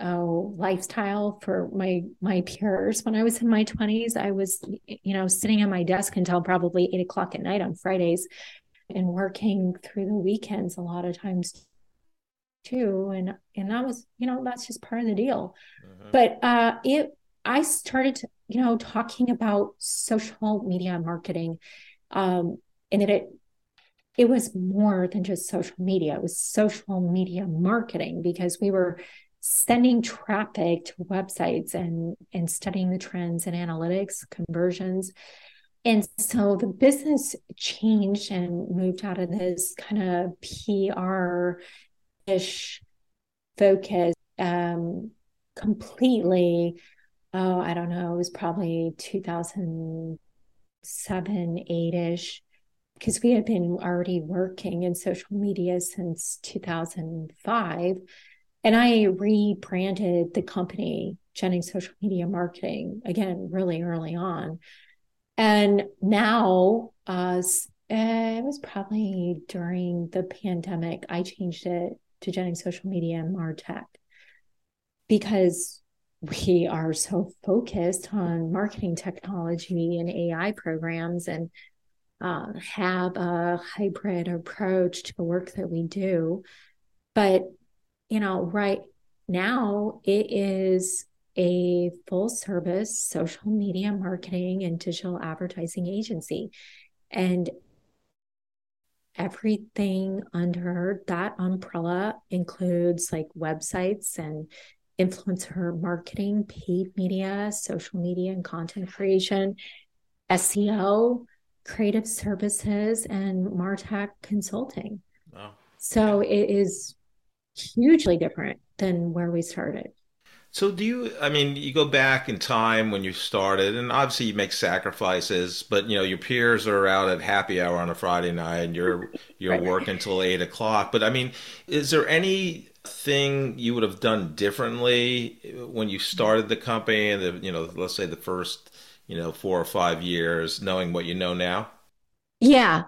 oh lifestyle for my my peers when i was in my 20s i was you know sitting at my desk until probably eight o'clock at night on fridays and working through the weekends a lot of times too and and that was you know that's just part of the deal mm-hmm. but uh it i started to, you know talking about social media marketing um and that it it was more than just social media. It was social media marketing because we were sending traffic to websites and and studying the trends and analytics conversions. And so the business changed and moved out of this kind of pr ish focus um completely. Oh i don't know it was probably 2007 8ish because we had been already working in social media since 2005 and I rebranded the company, Jennings Social Media Marketing, again, really early on. And now, uh, it was probably during the pandemic, I changed it to Jennings Social Media and Martech because we are so focused on marketing technology and AI programs and uh, have a hybrid approach to the work that we do. But you know, right now it is a full service social media marketing and digital advertising agency. And everything under that umbrella includes like websites and influencer marketing, paid media, social media and content creation, SEO, creative services, and Martech consulting. Wow. So it is hugely different than where we started. So do you I mean you go back in time when you started and obviously you make sacrifices, but you know, your peers are out at happy hour on a Friday night and you're you're right. working until eight o'clock. But I mean, is there any thing you would have done differently when you started the company and the you know, let's say the first, you know, four or five years, knowing what you know now? Yeah.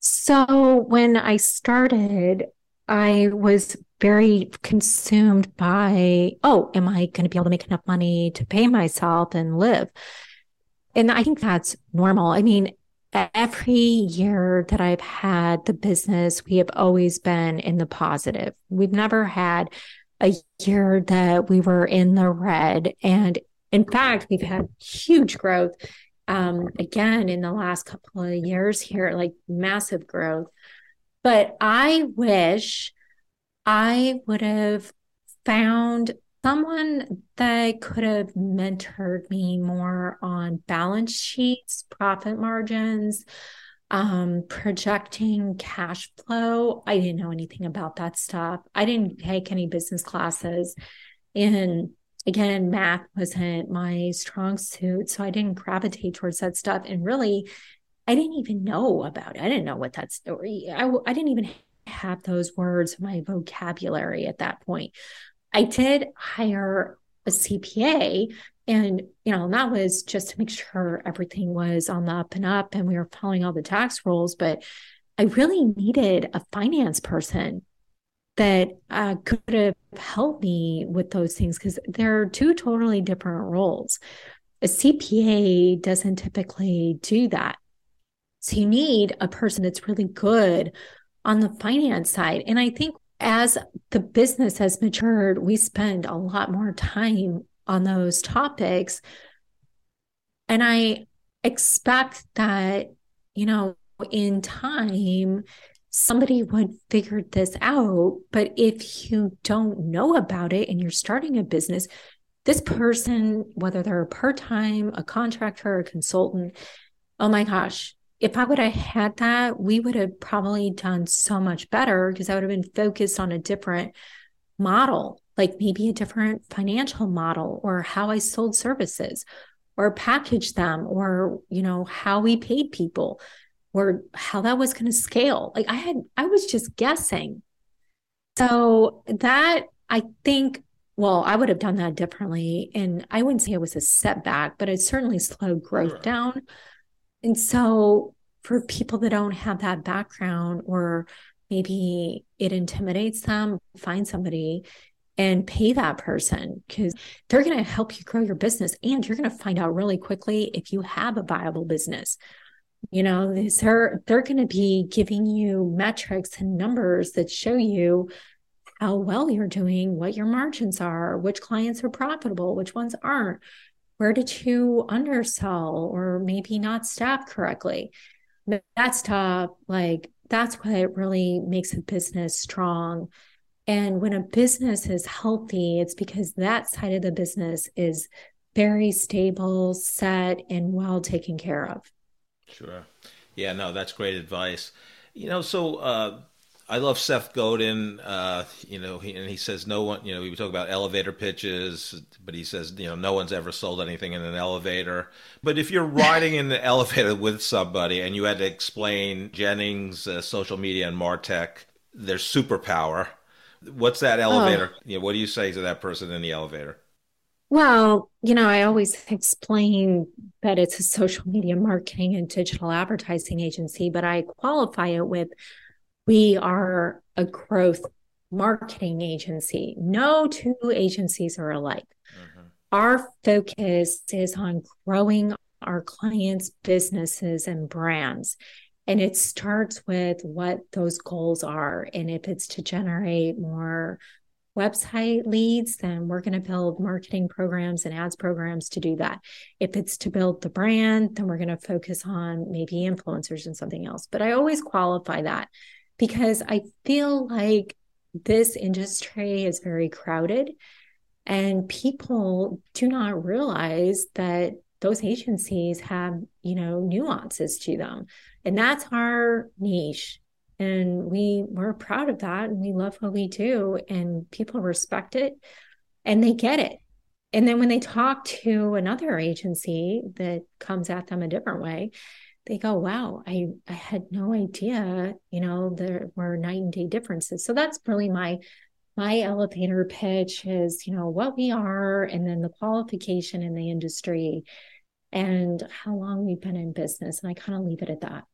So when I started, I was very consumed by, oh, am I going to be able to make enough money to pay myself and live? And I think that's normal. I mean, every year that I've had the business, we have always been in the positive. We've never had a year that we were in the red. And in fact, we've had huge growth. Um, again, in the last couple of years here, like massive growth. But I wish I would have found someone that could have mentored me more on balance sheets, profit margins, um, projecting cash flow. I didn't know anything about that stuff. I didn't take any business classes. And again, math wasn't my strong suit. So I didn't gravitate towards that stuff. And really, I didn't even know about it. I didn't know what that story. I, I didn't even have those words in my vocabulary at that point. I did hire a CPA and you know and that was just to make sure everything was on the up and up and we were following all the tax rules but I really needed a finance person that uh, could have helped me with those things because they're two totally different roles. A CPA doesn't typically do that. So you need a person that's really good on the finance side. And I think as the business has matured, we spend a lot more time on those topics. And I expect that, you know, in time, somebody would figure this out. But if you don't know about it and you're starting a business, this person, whether they're a part time, a contractor, a consultant, oh my gosh, if I would have had that, we would have probably done so much better because I would have been focused on a different model, like maybe a different financial model or how I sold services or packaged them or, you know, how we paid people or how that was going to scale. Like I had, I was just guessing. So that I think, well, I would have done that differently. And I wouldn't say it was a setback, but it certainly slowed growth sure. down and so, for people that don't have that background, or maybe it intimidates them, find somebody and pay that person because they're going to help you grow your business and you're going to find out really quickly if you have a viable business you know they're they're going to be giving you metrics and numbers that show you how well you're doing what your margins are which clients are profitable which ones aren't. Where did you undersell or maybe not staff correctly? That's stuff like that's what really makes a business strong. And when a business is healthy it's because that side of the business is very stable set and well taken care of Sure. Yeah, no, that's great advice. You know, so uh, I love Seth Godin. Uh, you know, he, and he says no one. You know, we talk about elevator pitches, but he says you know no one's ever sold anything in an elevator. But if you're riding in the elevator with somebody and you had to explain Jennings, uh, social media, and Martech their superpower, what's that elevator? Oh. You know, what do you say to that person in the elevator? Well, you know, I always explain that it's a social media marketing and digital advertising agency, but I qualify it with we are a growth marketing agency. No two agencies are alike. Mm-hmm. Our focus is on growing our clients' businesses and brands. And it starts with what those goals are. And if it's to generate more website leads, then we're going to build marketing programs and ads programs to do that. If it's to build the brand, then we're going to focus on maybe influencers and something else. But I always qualify that because I feel like this industry is very crowded and people do not realize that those agencies have, you know, nuances to them. And that's our niche and we we're proud of that and we love what we do and people respect it and they get it. And then when they talk to another agency that comes at them a different way they go wow i i had no idea you know there were night and day differences. So that's really my my elevator pitch is you know what we are and then the qualification in the industry and how long we've been in business and i kind of leave it at that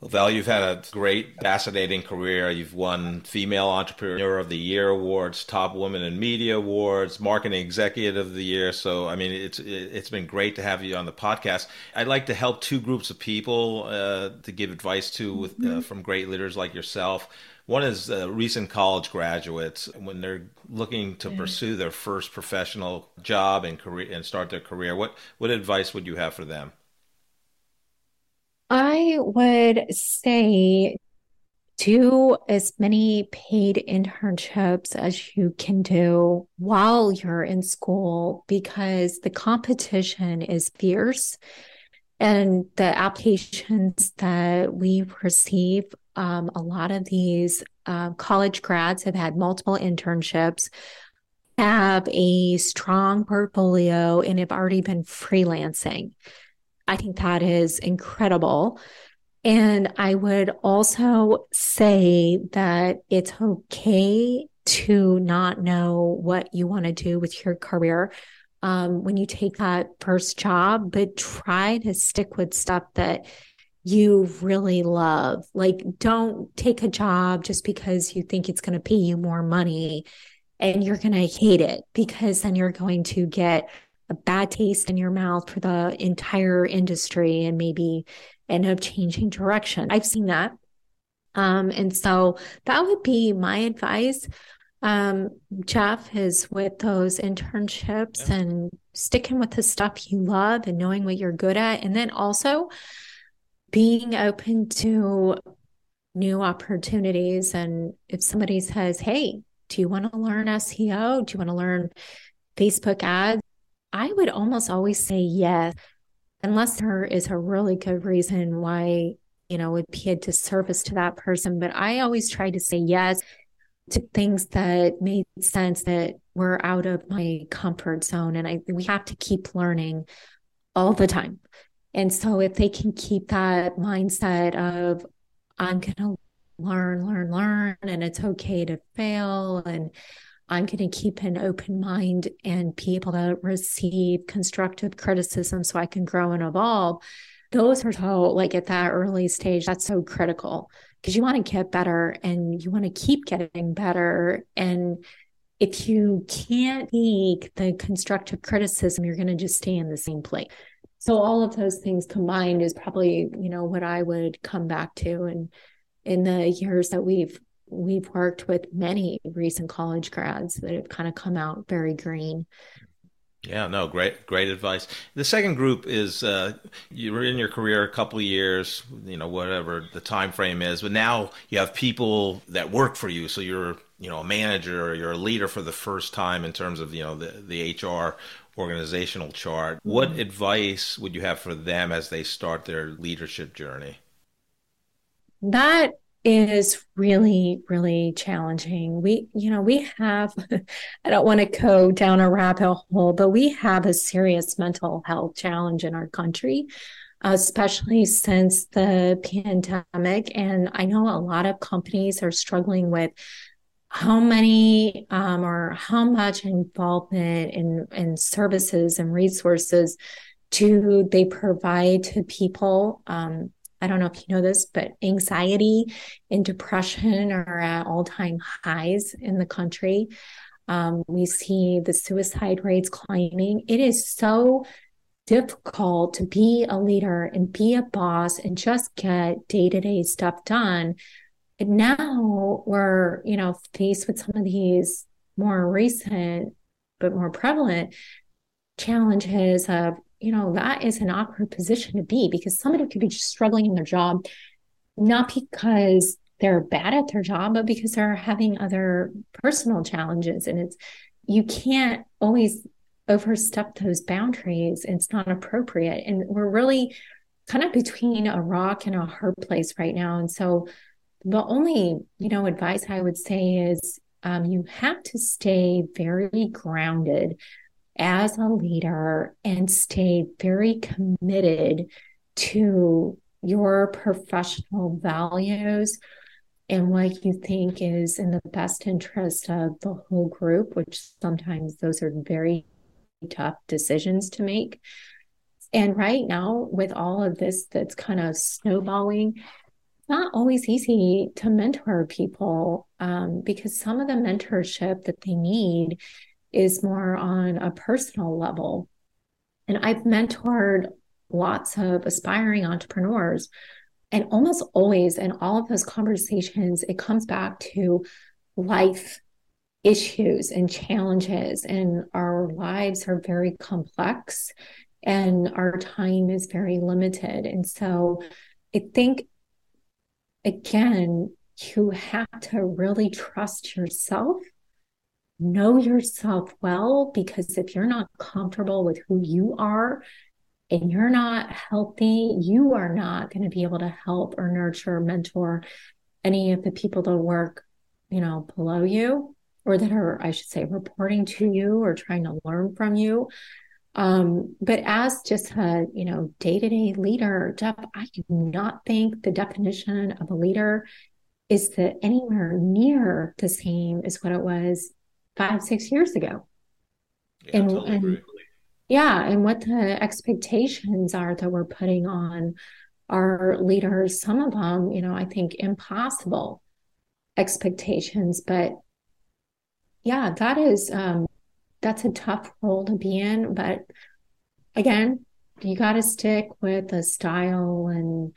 well, Val, you've had a great, fascinating career. You've won Female Entrepreneur of the Year awards, Top Woman in Media awards, Marketing Executive of the Year. So, I mean, it's it's been great to have you on the podcast. I'd like to help two groups of people uh, to give advice to with, uh, mm-hmm. from great leaders like yourself. One is uh, recent college graduates when they're looking to pursue their first professional job and career and start their career. What what advice would you have for them? I would say do as many paid internships as you can do while you're in school because the competition is fierce and the applications that we receive um, a lot of these uh, college grads have had multiple internships have a strong portfolio and have already been freelancing I think that is incredible. And I would also say that it's okay to not know what you want to do with your career um, when you take that first job, but try to stick with stuff that you really love. Like, don't take a job just because you think it's going to pay you more money and you're going to hate it because then you're going to get a bad taste in your mouth for the entire industry and maybe end up changing direction. I've seen that. Um, and so that would be my advice. Um, Jeff is with those internships yeah. and sticking with the stuff you love and knowing what you're good at. And then also being open to new opportunities. And if somebody says, Hey, do you want to learn SEO? Do you want to learn Facebook ads? I would almost always say yes, unless there is a really good reason why, you know, would be a disservice to that person. But I always try to say yes to things that made sense that were out of my comfort zone. And I we have to keep learning all the time. And so if they can keep that mindset of I'm gonna learn, learn, learn, and it's okay to fail and I'm going to keep an open mind and be able to receive constructive criticism so I can grow and evolve. Those are so, like at that early stage, that's so critical because you want to get better and you want to keep getting better. And if you can't take the constructive criticism, you're going to just stay in the same place. So all of those things combined is probably, you know, what I would come back to. And in the years that we've we've worked with many recent college grads that have kind of come out very green. Yeah, no, great, great advice. The second group is uh, you were in your career a couple of years, you know, whatever the time frame is, but now you have people that work for you. So you're, you know, a manager or you're a leader for the first time in terms of, you know, the, the HR organizational chart. What mm-hmm. advice would you have for them as they start their leadership journey? That is really, really challenging. We, you know, we have, I don't want to go down a rabbit hole, but we have a serious mental health challenge in our country, especially since the pandemic. And I know a lot of companies are struggling with how many um, or how much involvement in, in services and resources do they provide to people um, I don't know if you know this, but anxiety and depression are at all time highs in the country. Um, we see the suicide rates climbing. It is so difficult to be a leader and be a boss and just get day to day stuff done. And now we're, you know, faced with some of these more recent but more prevalent challenges of you know, that is an awkward position to be because somebody could be just struggling in their job, not because they're bad at their job, but because they're having other personal challenges. And it's, you can't always overstep those boundaries. It's not appropriate. And we're really kind of between a rock and a hard place right now. And so the only, you know, advice I would say is um, you have to stay very grounded as a leader and stay very committed to your professional values and what you think is in the best interest of the whole group, which sometimes those are very tough decisions to make. And right now, with all of this that's kind of snowballing, it's not always easy to mentor people um, because some of the mentorship that they need is more on a personal level. And I've mentored lots of aspiring entrepreneurs. And almost always in all of those conversations, it comes back to life issues and challenges. And our lives are very complex and our time is very limited. And so I think, again, you have to really trust yourself know yourself well because if you're not comfortable with who you are and you're not healthy, you are not going to be able to help or nurture mentor any of the people that work, you know, below you or that are, I should say, reporting to you or trying to learn from you. Um, but as just a, you know, day-to-day leader, Jeff, I do not think the definition of a leader is that anywhere near the same as what it was five, six years ago. Yeah, and, totally and yeah, and what the expectations are that we're putting on our leaders, some of them, you know, I think impossible expectations, but yeah, that is um that's a tough role to be in. But again, you got to stick with the style and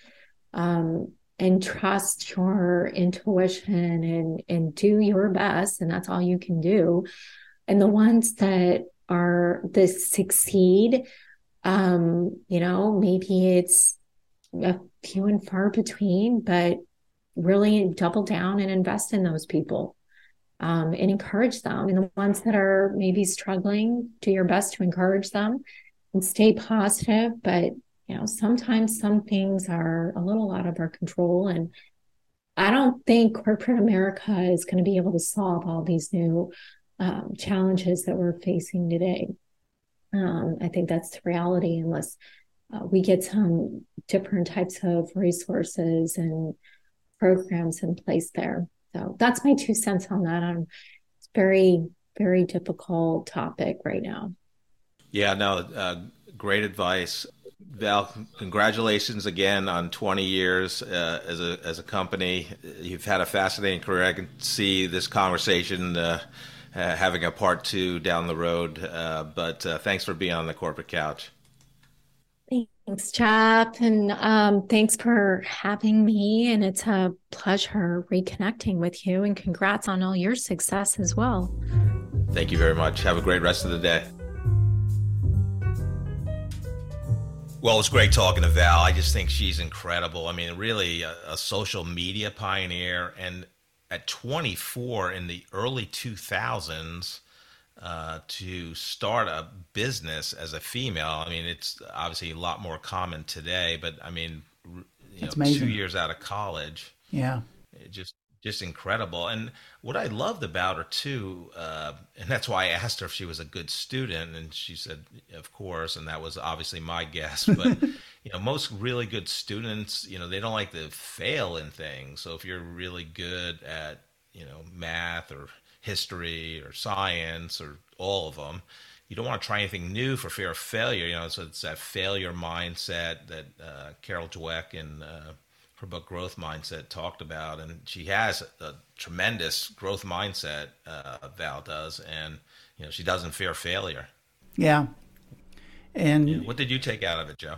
um and trust your intuition and and do your best and that's all you can do. And the ones that are that succeed um you know maybe it's a few and far between but really double down and invest in those people um, and encourage them. And the ones that are maybe struggling do your best to encourage them and stay positive but you know, sometimes some things are a little out of our control. And I don't think corporate America is going to be able to solve all these new um, challenges that we're facing today. Um, I think that's the reality unless uh, we get some different types of resources and programs in place there. So that's my two cents on that. It's very, very difficult topic right now. Yeah, no, uh, great advice. Val, congratulations again on 20 years uh, as a as a company. You've had a fascinating career. I can see this conversation uh, uh, having a part two down the road. Uh, but uh, thanks for being on the corporate couch. Thanks, Jeff. And um, thanks for having me. And it's a pleasure reconnecting with you. And congrats on all your success as well. Thank you very much. Have a great rest of the day. Well, it's great talking to Val. I just think she's incredible. I mean, really a, a, social media pioneer. And at 24 in the early 2000s, uh, to start a business as a female, I mean, it's obviously a lot more common today, but I mean, you know, two years out of college. Yeah. It just just incredible. And what I loved about her too, uh, and that's why I asked her if she was a good student, and she said, "Of course." And that was obviously my guess. But you know, most really good students, you know, they don't like to fail in things. So if you're really good at you know math or history or science or all of them, you don't want to try anything new for fear of failure. You know, so it's that failure mindset that uh, Carol Dweck and uh, her book Growth Mindset talked about, and she has a, a tremendous growth mindset. Uh, Val does, and you know she doesn't fear failure. Yeah, and yeah. what did you take out of it, Joe?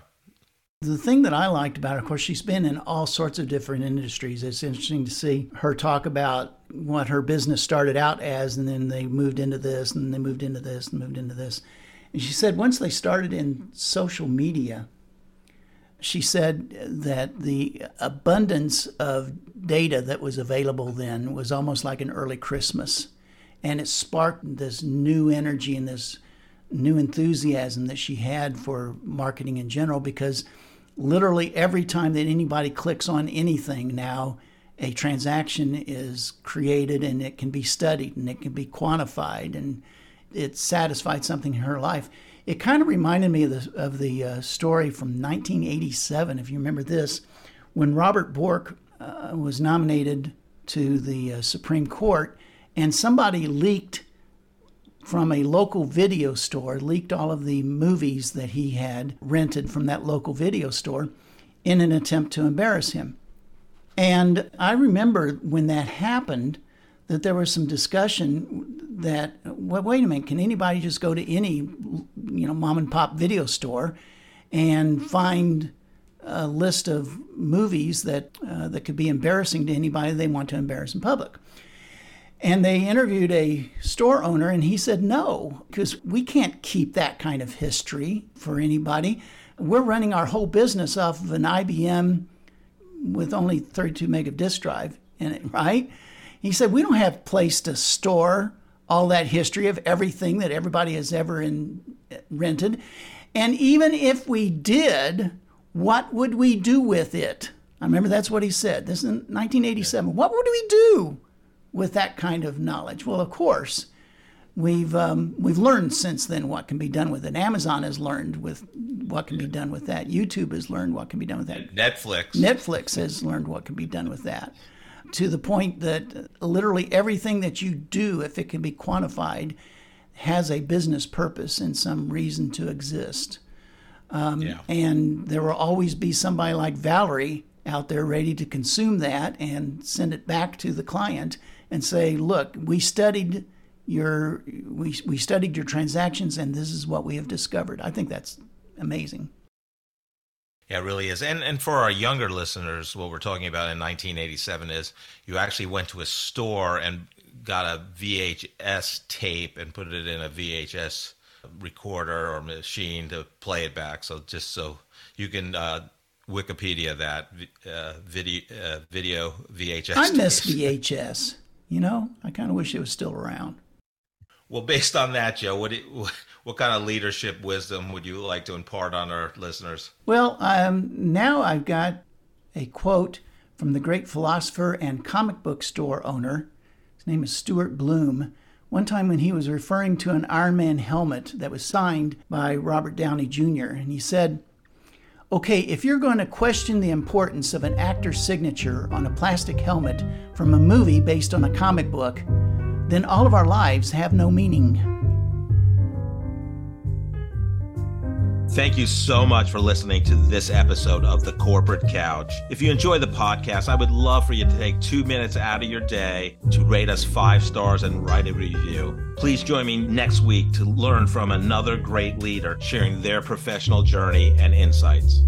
The thing that I liked about her, of course, she's been in all sorts of different industries. It's interesting to see her talk about what her business started out as, and then they moved into this, and they moved into this, and moved into this. And she said once they started in social media, she said that the abundance of data that was available then was almost like an early Christmas. And it sparked this new energy and this new enthusiasm that she had for marketing in general because literally every time that anybody clicks on anything now, a transaction is created and it can be studied and it can be quantified and it satisfied something in her life it kind of reminded me of the, of the uh, story from 1987, if you remember this, when Robert Bork uh, was nominated to the uh, Supreme Court, and somebody leaked from a local video store, leaked all of the movies that he had rented from that local video store in an attempt to embarrass him. And I remember when that happened that there was some discussion that well, wait a minute, can anybody just go to any you know mom and pop video store and find a list of movies that uh, that could be embarrassing to anybody they want to embarrass in public? And they interviewed a store owner, and he said no, because we can't keep that kind of history for anybody. We're running our whole business off of an IBM with only 32 meg of disk drive in it, right? He said, We don't have place to store all that history of everything that everybody has ever in, rented. And even if we did, what would we do with it? I remember that's what he said. This is in 1987. What would we do with that kind of knowledge? Well, of course, we've um, we've learned since then what can be done with it. Amazon has learned with what can be done with that. YouTube has learned what can be done with that. Netflix. Netflix has learned what can be done with that to the point that literally everything that you do, if it can be quantified, has a business purpose and some reason to exist. Um, yeah. And there will always be somebody like Valerie out there ready to consume that and send it back to the client and say, "Look, we studied your we we studied your transactions, and this is what we have discovered." I think that's amazing. Yeah, it really is. And and for our younger listeners, what we're talking about in 1987 is you actually went to a store and got a VHS tape and put it in a VHS recorder or machine to play it back. So just so you can uh, Wikipedia that uh, video uh, video VHS. I miss VHS. You know, I kind of wish it was still around. Well, based on that, Joe, what what kind of leadership wisdom would you like to impart on our listeners? Well, um, now I've got a quote from the great philosopher and comic book store owner. His name is Stuart Bloom. One time when he was referring to an Iron Man helmet that was signed by Robert Downey Jr., and he said, Okay, if you're going to question the importance of an actor's signature on a plastic helmet from a movie based on a comic book, then all of our lives have no meaning. Thank you so much for listening to this episode of The Corporate Couch. If you enjoy the podcast, I would love for you to take two minutes out of your day to rate us five stars and write a review. Please join me next week to learn from another great leader sharing their professional journey and insights.